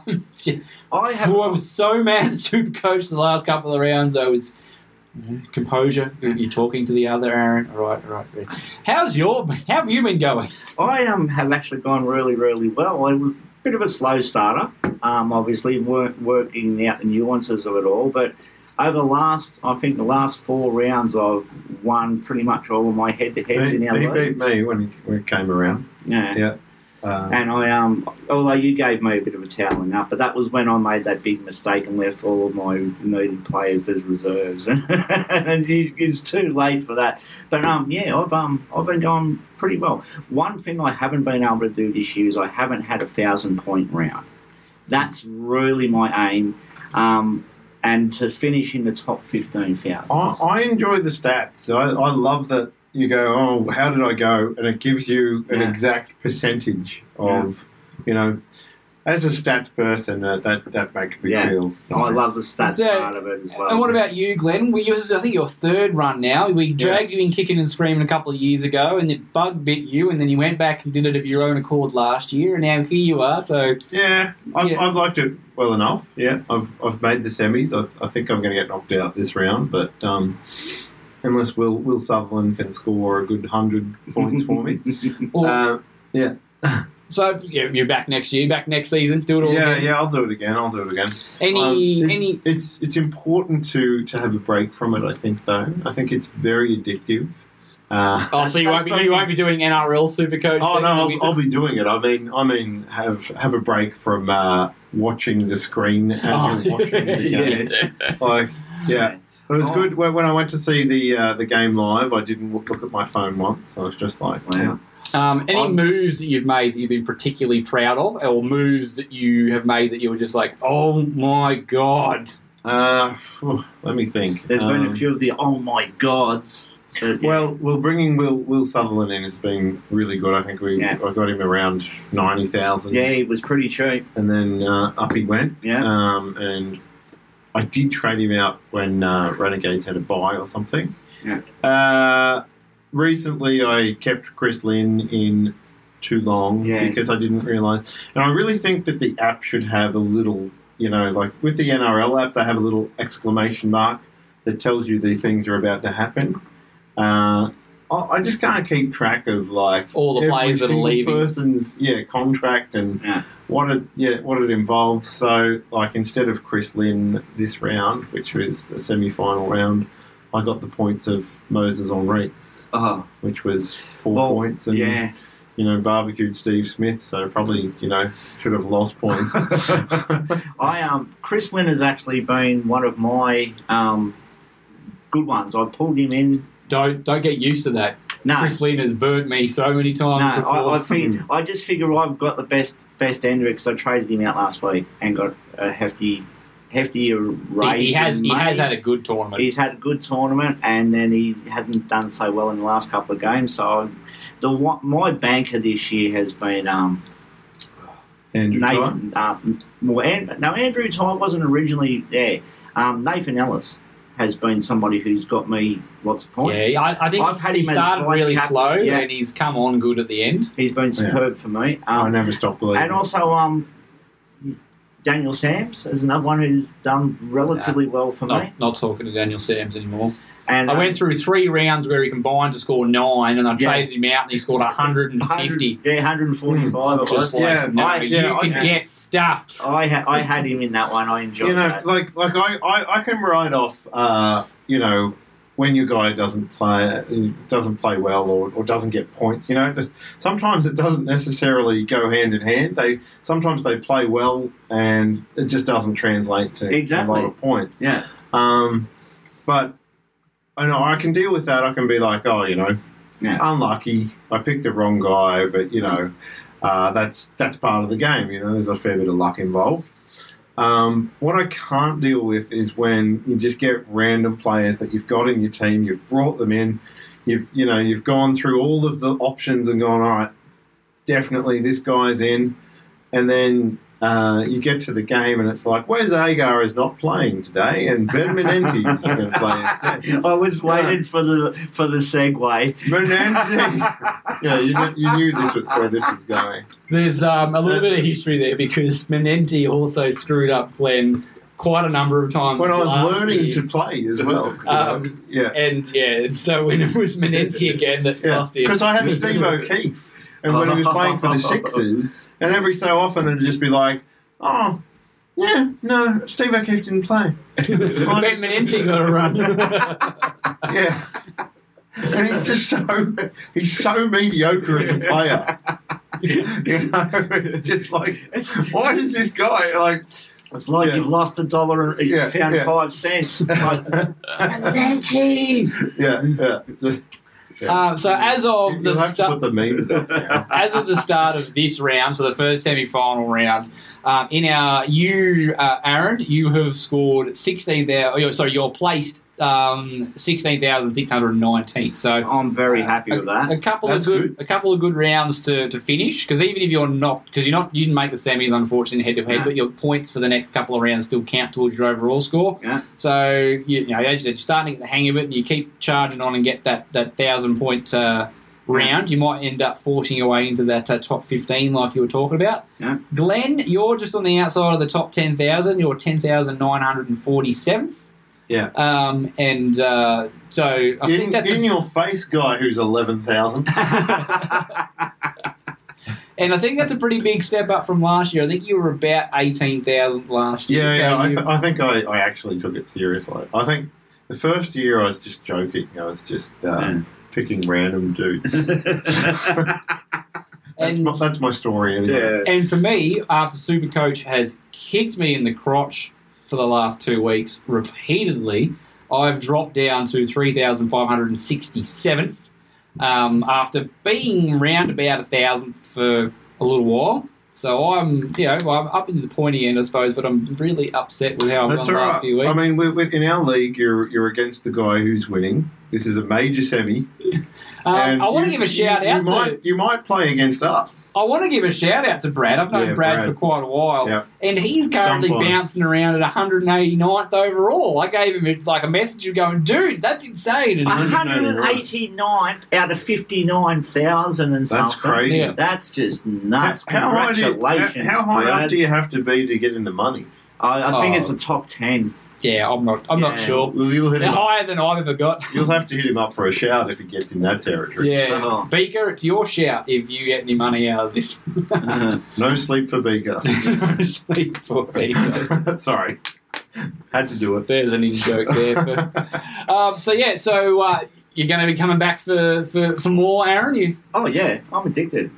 I have. I was so mad at Supercoach the last couple of rounds. I was. you know, Composure. You're you're talking to the other Aaron. All right, all right. all right. How's your? How have you been going? I um, have actually gone really, really well. I was a bit of a slow starter, um, obviously, weren't working out the nuances of it all. But over the last, I think the last four rounds, I've won pretty much all of my head to heads He, in our he beat me when, he, when it came around. Yeah. Yeah. Um, And I, um, although you gave me a bit of a toweling up, but that was when I made that big mistake and left all of my needed players as reserves, and it's too late for that. But um, yeah, I've um, I've been going pretty well. One thing I haven't been able to do this year is I haven't had a thousand point round. That's really my aim, um, and to finish in the top fifteen thousand. I, I enjoy the stats. I, I love that you go, oh, how did I go? And it gives you an Yeah. exact percentage of, you know, as a stats person, uh, that, that makes me Yeah. feel I nice. love the stats So- part of it as well. And what about you, Glenn? Well, yours is, I think, your third run now. We dragged you in kicking and screaming a couple of years ago, and it bug bit you, and then you went back and did it of your own accord last year, and now here you are. So, Yeah, I've, Yeah. I've liked it well enough. Yeah, I've, I've made the semis. I, I think I'm going to get knocked out this round, but um, unless Will Will Sutherland can score a good hundred points for me, well, uh, yeah, so yeah, you're back next year, back next season, do it all yeah, again. yeah. I'll do it again. I'll do it again. Any, Um, it's, any? it's it's important to to have a break from it. I think though. I think it's very addictive. Uh, Oh, so you won't be you won't be doing NRL Supercoach? Oh no, I'll, be- I'll be doing it. I mean, I mean, have have a break from uh, watching the screen as Oh, you're watching the games. Like, yeah, it was Oh. good when, when I went to see the uh, the game live. I didn't look, look at my phone once. I was just like, Wow. Um, any I'm- moves that you've made that you've been particularly proud of, or moves that you have made that you were just like, oh my god? Uh, let me think. There's been a Um, few of the oh my gods. Yeah. Well, well, bringing Will Will Sutherland in has been really good. I think we Yeah. I got him around ninety thousand. yeah, he was pretty cheap. and then uh, up he went. Yeah. Um, and I did trade him out when uh, Renegades had a buy or something. Yeah. Uh, recently, I kept Chris Lynn in too long Yeah. because I didn't realise. And I really think that the app should have a little, you know, like with the NRL app, they have a little exclamation mark that tells you these things are about to happen. Uh, I I just can't keep track of like All the players that are single leaving. person's yeah contract and Yeah. what it yeah what it involves. So like instead of Chris Lynn this round, which was the semi final round, I got the points of Moises Henriques, Oh, which was four Well, points, and yeah. you know barbecued Steve Smith, so probably you know should have lost points. I um Chris Lynn has actually been one of my um good ones. I pulled him in. Don't don't get used to that. No, Chris Lynn has burnt me so many no. times before. I, I, fig- I just figure I've got the best best end because I traded him out last week and got a hefty hefty raise. he, he has he has had a good tournament. He's had a good tournament, and then he hadn't done so well in the last couple of games. So, I- the my banker this year has been um, Andrew Nathan. Um, well, An- no, Andrew Tye wasn't originally there. Um, Nathan Ellis has been somebody who's got me lots of points. yeah, I, I think I've had he him as started really captain, slow yeah. and he's come on good at the end. He's been superb for me. I Um, never stopped believing. and also, um, Daniel Sams is another one who's done relatively well for me. Not, not talking to Daniel Sams anymore. And I um, went through three rounds where he combined to score nine, and I Yeah. traded him out, and he scored 150. 100 yeah, 145 it. Just like, Yeah, no, I- you I can can- get stuffed. I ha- I had him in that one. I enjoyed you know, that. like like I, I, I can write off, uh, you know, when your guy doesn't play doesn't play well or, or doesn't get points. You know, just, sometimes it doesn't necessarily go hand in hand. They sometimes they play well and it just doesn't translate to Exactly. a lot of points. yeah, Um, but I know I can deal with that. I can be like, oh, you know, Yeah. unlucky. I picked the wrong guy, but you know, uh, that's that's part of the game. You know, there's a fair bit of luck involved. Um, what I can't deal with is when you just get random players that you've got in your team, you've brought them in, you've you know you've gone through all of the options and gone, all right, definitely this guy's in, and then uh, you get to the game and it's like, where's Agar is not playing today, and Ben Manenti is going to play instead. I was waiting for the for the segue. Manenti, yeah, you, kn- you knew this was where this was going. There's um, a little bit of history there because Manenti also screwed up Glenn quite a number of times. When I was learning year. to play as well. Um, yeah. And yeah, and so when it was Manenti again that Yeah, lost him. because I had Steve O'Keefe, and when he was playing for the Sixers, and every so often it'd just be like, "Oh, yeah, no, Steve O'Keefe didn't play." Ben Manenti got a run. Yeah, and he's just so he's so mediocre as a player. You know, it's just like, why does this guy like? It's like Yeah. you've lost a dollar and you Yeah, found yeah. five cents. Like, Manenti! Yeah, yeah. Um, so as of the You'll start, the up as of the start of this round, so the first semi-final round, um, in our you, uh, Aaron, you have scored sixteen thousand. Sorry, you're placed um, sixteen thousand six hundred nineteenth. So I'm very uh, happy with that. A, a couple That's of good, good, a couple of good rounds to, to finish because even if you're not because you're not you didn't make the semis unfortunately head to head, but your points for the next couple of rounds still count towards your overall score. Yeah. So you, you know as you said, you're starting to get the hang of it, and you keep charging on and get that that thousand point. Uh, round, you might end up forcing your way into that uh, top 15 like you were talking about. Yeah. Glenn, you're just on the outside of the top 10,000. You're 10,947th. Yeah. Um, and uh, so I think In, that's a in your face guy who's eleven thousand. And I think that's a pretty big step up from last year. I think you were about 18,000 last year. Yeah, so yeah. I, th- I think I, I actually took it seriously. I think the first year I was just joking. I was just Yeah. picking random dudes. that's, and, my, that's my story anyway. and for me, after Supercoach has kicked me in the crotch for the last two weeks repeatedly, I've dropped down to 3,567th um, after being round about a thousand for a little while. So I'm, you know, I'm up into the pointy end, I suppose, but I'm really upset with how I've That's gone the last right. few weeks. I mean, with, with, in our league, you're you're against the guy who's winning. This is a major semi. Um, I want to give a shout you, out You to. might, you might play against us. I want to give a shout out to Brad. I've known Yeah, Brad, Brad. for quite a while, Yep. and he's currently Jump on it. bouncing around at 189th overall. I gave him a, like a message of going, dude, that's insane. And 189th out of 59,000 and something. That's crazy. Yeah. That's just nuts. How high, do you, Congratulations. how, how high Brad. up do you have to be to get in the money? I, I think Oh. it's the top 10. Yeah, I'm not. I'm not Yeah. sure. Well, you'll, hit They're him up. higher than I've ever got. you'll have to hit him up for a shout if he gets in that territory. Yeah, Oh. Beaker, it's your shout if you get any money out of this. No sleep for Beaker. No sleep for Beaker. Sorry. Had to do it. There's an in joke there. But, um, so yeah, so uh, you're going to be coming back for, for, for more, Aaron? You? oh, yeah. I'm addicted.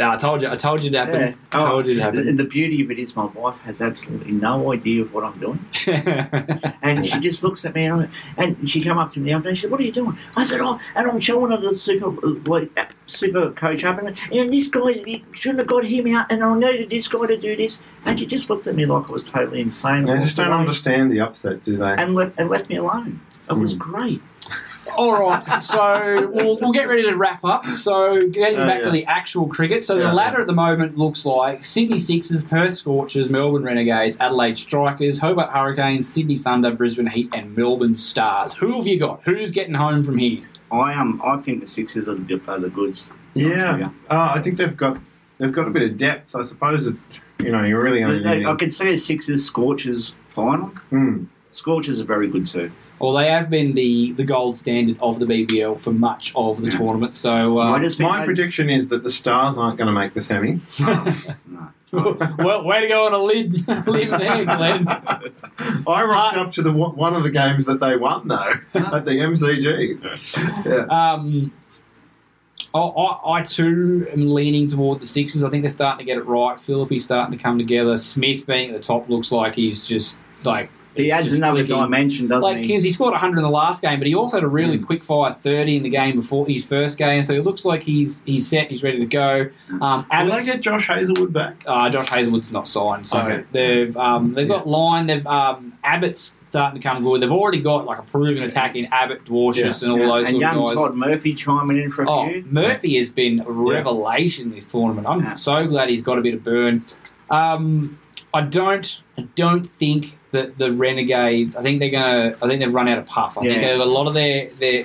No, I told you. I told you that Yeah. happened. I told you it happened. And the beauty of it is my wife has absolutely no idea of what I'm doing. And she just looks at me and, I, and she come up to me the other day. She said, "What are you doing?" I said, "Oh," and I'm showing her the super like uh, super coach up, and, and this guy he shouldn't have got him out, and I needed this guy to do this, and she just looked at me like I was totally insane. They walked just don't away, understand the upset, do they? and left and left me alone. It was Hmm. great. All right, so we'll, we'll get ready to wrap up. So getting Oh, back yeah. to the actual cricket. So Yeah. the ladder at the moment looks like Sydney Sixers, Perth Scorchers, Melbourne Renegades, Adelaide Strikers, Hobart Hurricanes, Sydney Thunder, Brisbane Heat, and Melbourne Stars. Who have you got? Who's getting home from here? I um I think the Sixers are the, are the goods. Yeah, uh, I think they've got they've got a bit of depth. I suppose you know you're really only I, needing. I could see a Sixers Scorchers final. Hmm. Scorchers are very good too. Well, they have been the, the gold standard of the BBL for much of the Yeah. tournament. So, uh, I just think My they- prediction is that the Stars aren't going to make the semi. No. well, way to go on a lid, limb there, Glenn. I rocked up to the one of the games that they won though at the MCG. Yeah. Um, I, I, I too am leaning toward the Sixers. I think they're starting to get it right. Philippe's starting to come together. Smith being at the top looks like he's just like He it's adds another clicking. dimension, doesn't Like he? he scored 100 in the last game, but he also had a really Mm. quick fire 30 in the game before his first game. So it looks like he's he's set. He's ready to go. Um, Will they Abbott's- get Josh Hazlewood back? uh, Josh Hazlewood's not signed, so Okay. they've um, they've got line. They've um, Abbott's starting to come good. They've already got like a proven attack in Abbott, Dwarshuis, and all Yeah, those and young guys. Todd Murphy chiming in for a Oh, few. Murphy has been a revelation this tournament. I'm Yeah. so glad he's got a bit of burn. Um, I don't, I don't think that the Renegades. I think they're gonna. I think they've run out of puff. I think Yeah. they've a lot of their their.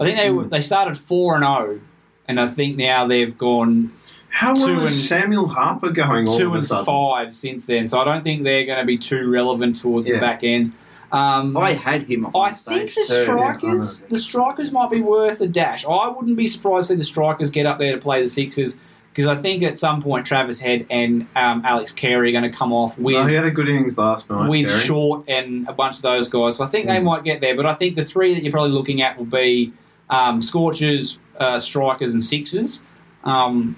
I think they Mm. they started four and zero, and I think now they've gone How Two well and- Samuel Harper going all two and five since then. So I don't think they're going to be too relevant towards Yeah. the back end. Um, I had him on I think the strikers, I the strikers might be worth a dash. I wouldn't be surprised to see the strikers get up there to play the Sixers because I think at some point Travis Head and um, Alex Carey are going to come off with Oh, he had a good innings last night. with Gary. Short and a bunch of those guys. So I think they Mm. might get there. But I think the three that you're probably looking at will be um, Scorchers, uh, Strikers, and Sixers. Um,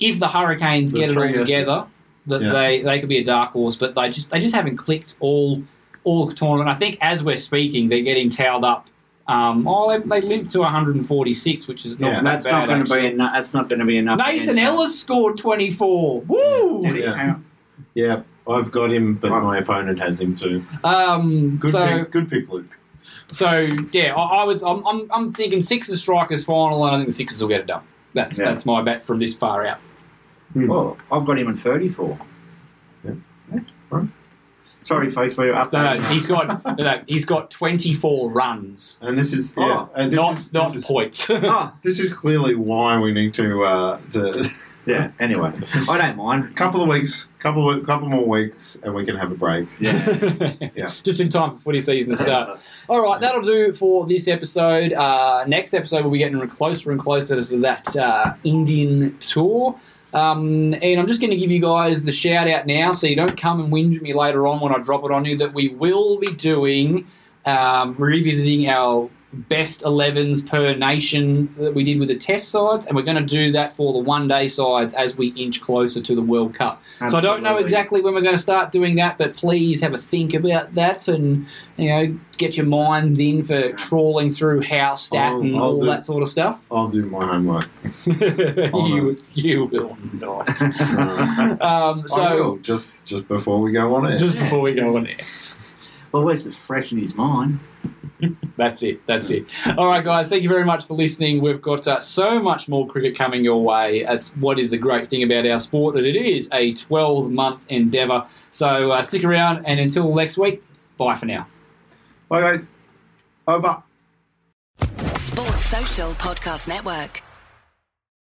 if the Hurricanes The get it all together, that Yeah. they, they could be a dark horse. But they just they just haven't clicked all all tournament. I think as we're speaking, they're getting towed up. Um, oh, they, they limped to 146, which is not Yeah, that that's bad, not going to be actually. enough. That's not going to be enough. Nathan against Ellis scored 24. Woo! them. Yeah. Yeah, I've got him, but my opponent has him too. Um, Good so, pick, good pick, Luke. So yeah, I, I was I'm, I'm, I'm thinking Sixers strikers final, and I think the Sixers will get it done. That's Yeah. that's my bet from this far out. Well, I've got him in 34. Yeah. Right. Sorry, folks, we're up. No, no, he's got no, no, he's got 24 runs, And this is yeah, Oh, and this not is, not this is, points. Ah, this is clearly why we need to uh, to yeah. Anyway, I don't mind. couple of weeks, couple of, couple more weeks, and we can have a break. Yeah. Just in time for footy season to start. All right, that'll do for this episode. Uh, next episode, we'll be getting closer and closer to that uh, Indian tour. Um, and I'm just going to give you guys the shout out now so you don't come and whinge me later on when I drop it on you that we will be doing, um, revisiting our best 11s per nation that we did with the test sides, and we're going to do that for the one day sides as we inch closer to the World Cup. So I don't know exactly when we're going to start doing that, but please have a think about that and you know get your minds in for trawling through house stat I'll- and I'll all do- that sort of stuff. I'll do my homework. you, you will not. Um, I so will just just before we go on it. just before we go on air. Well, at least it's fresh in his mind. That's it. That's it. All right, guys. Thank you very much for listening. We've got uh, so much more cricket coming your way. That's what is the great thing about our sport that it is a 12 month endeavour. So uh, stick around, and until next week, bye for now. Bye, guys. Over. Sports Social Podcast Network.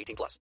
18 plus.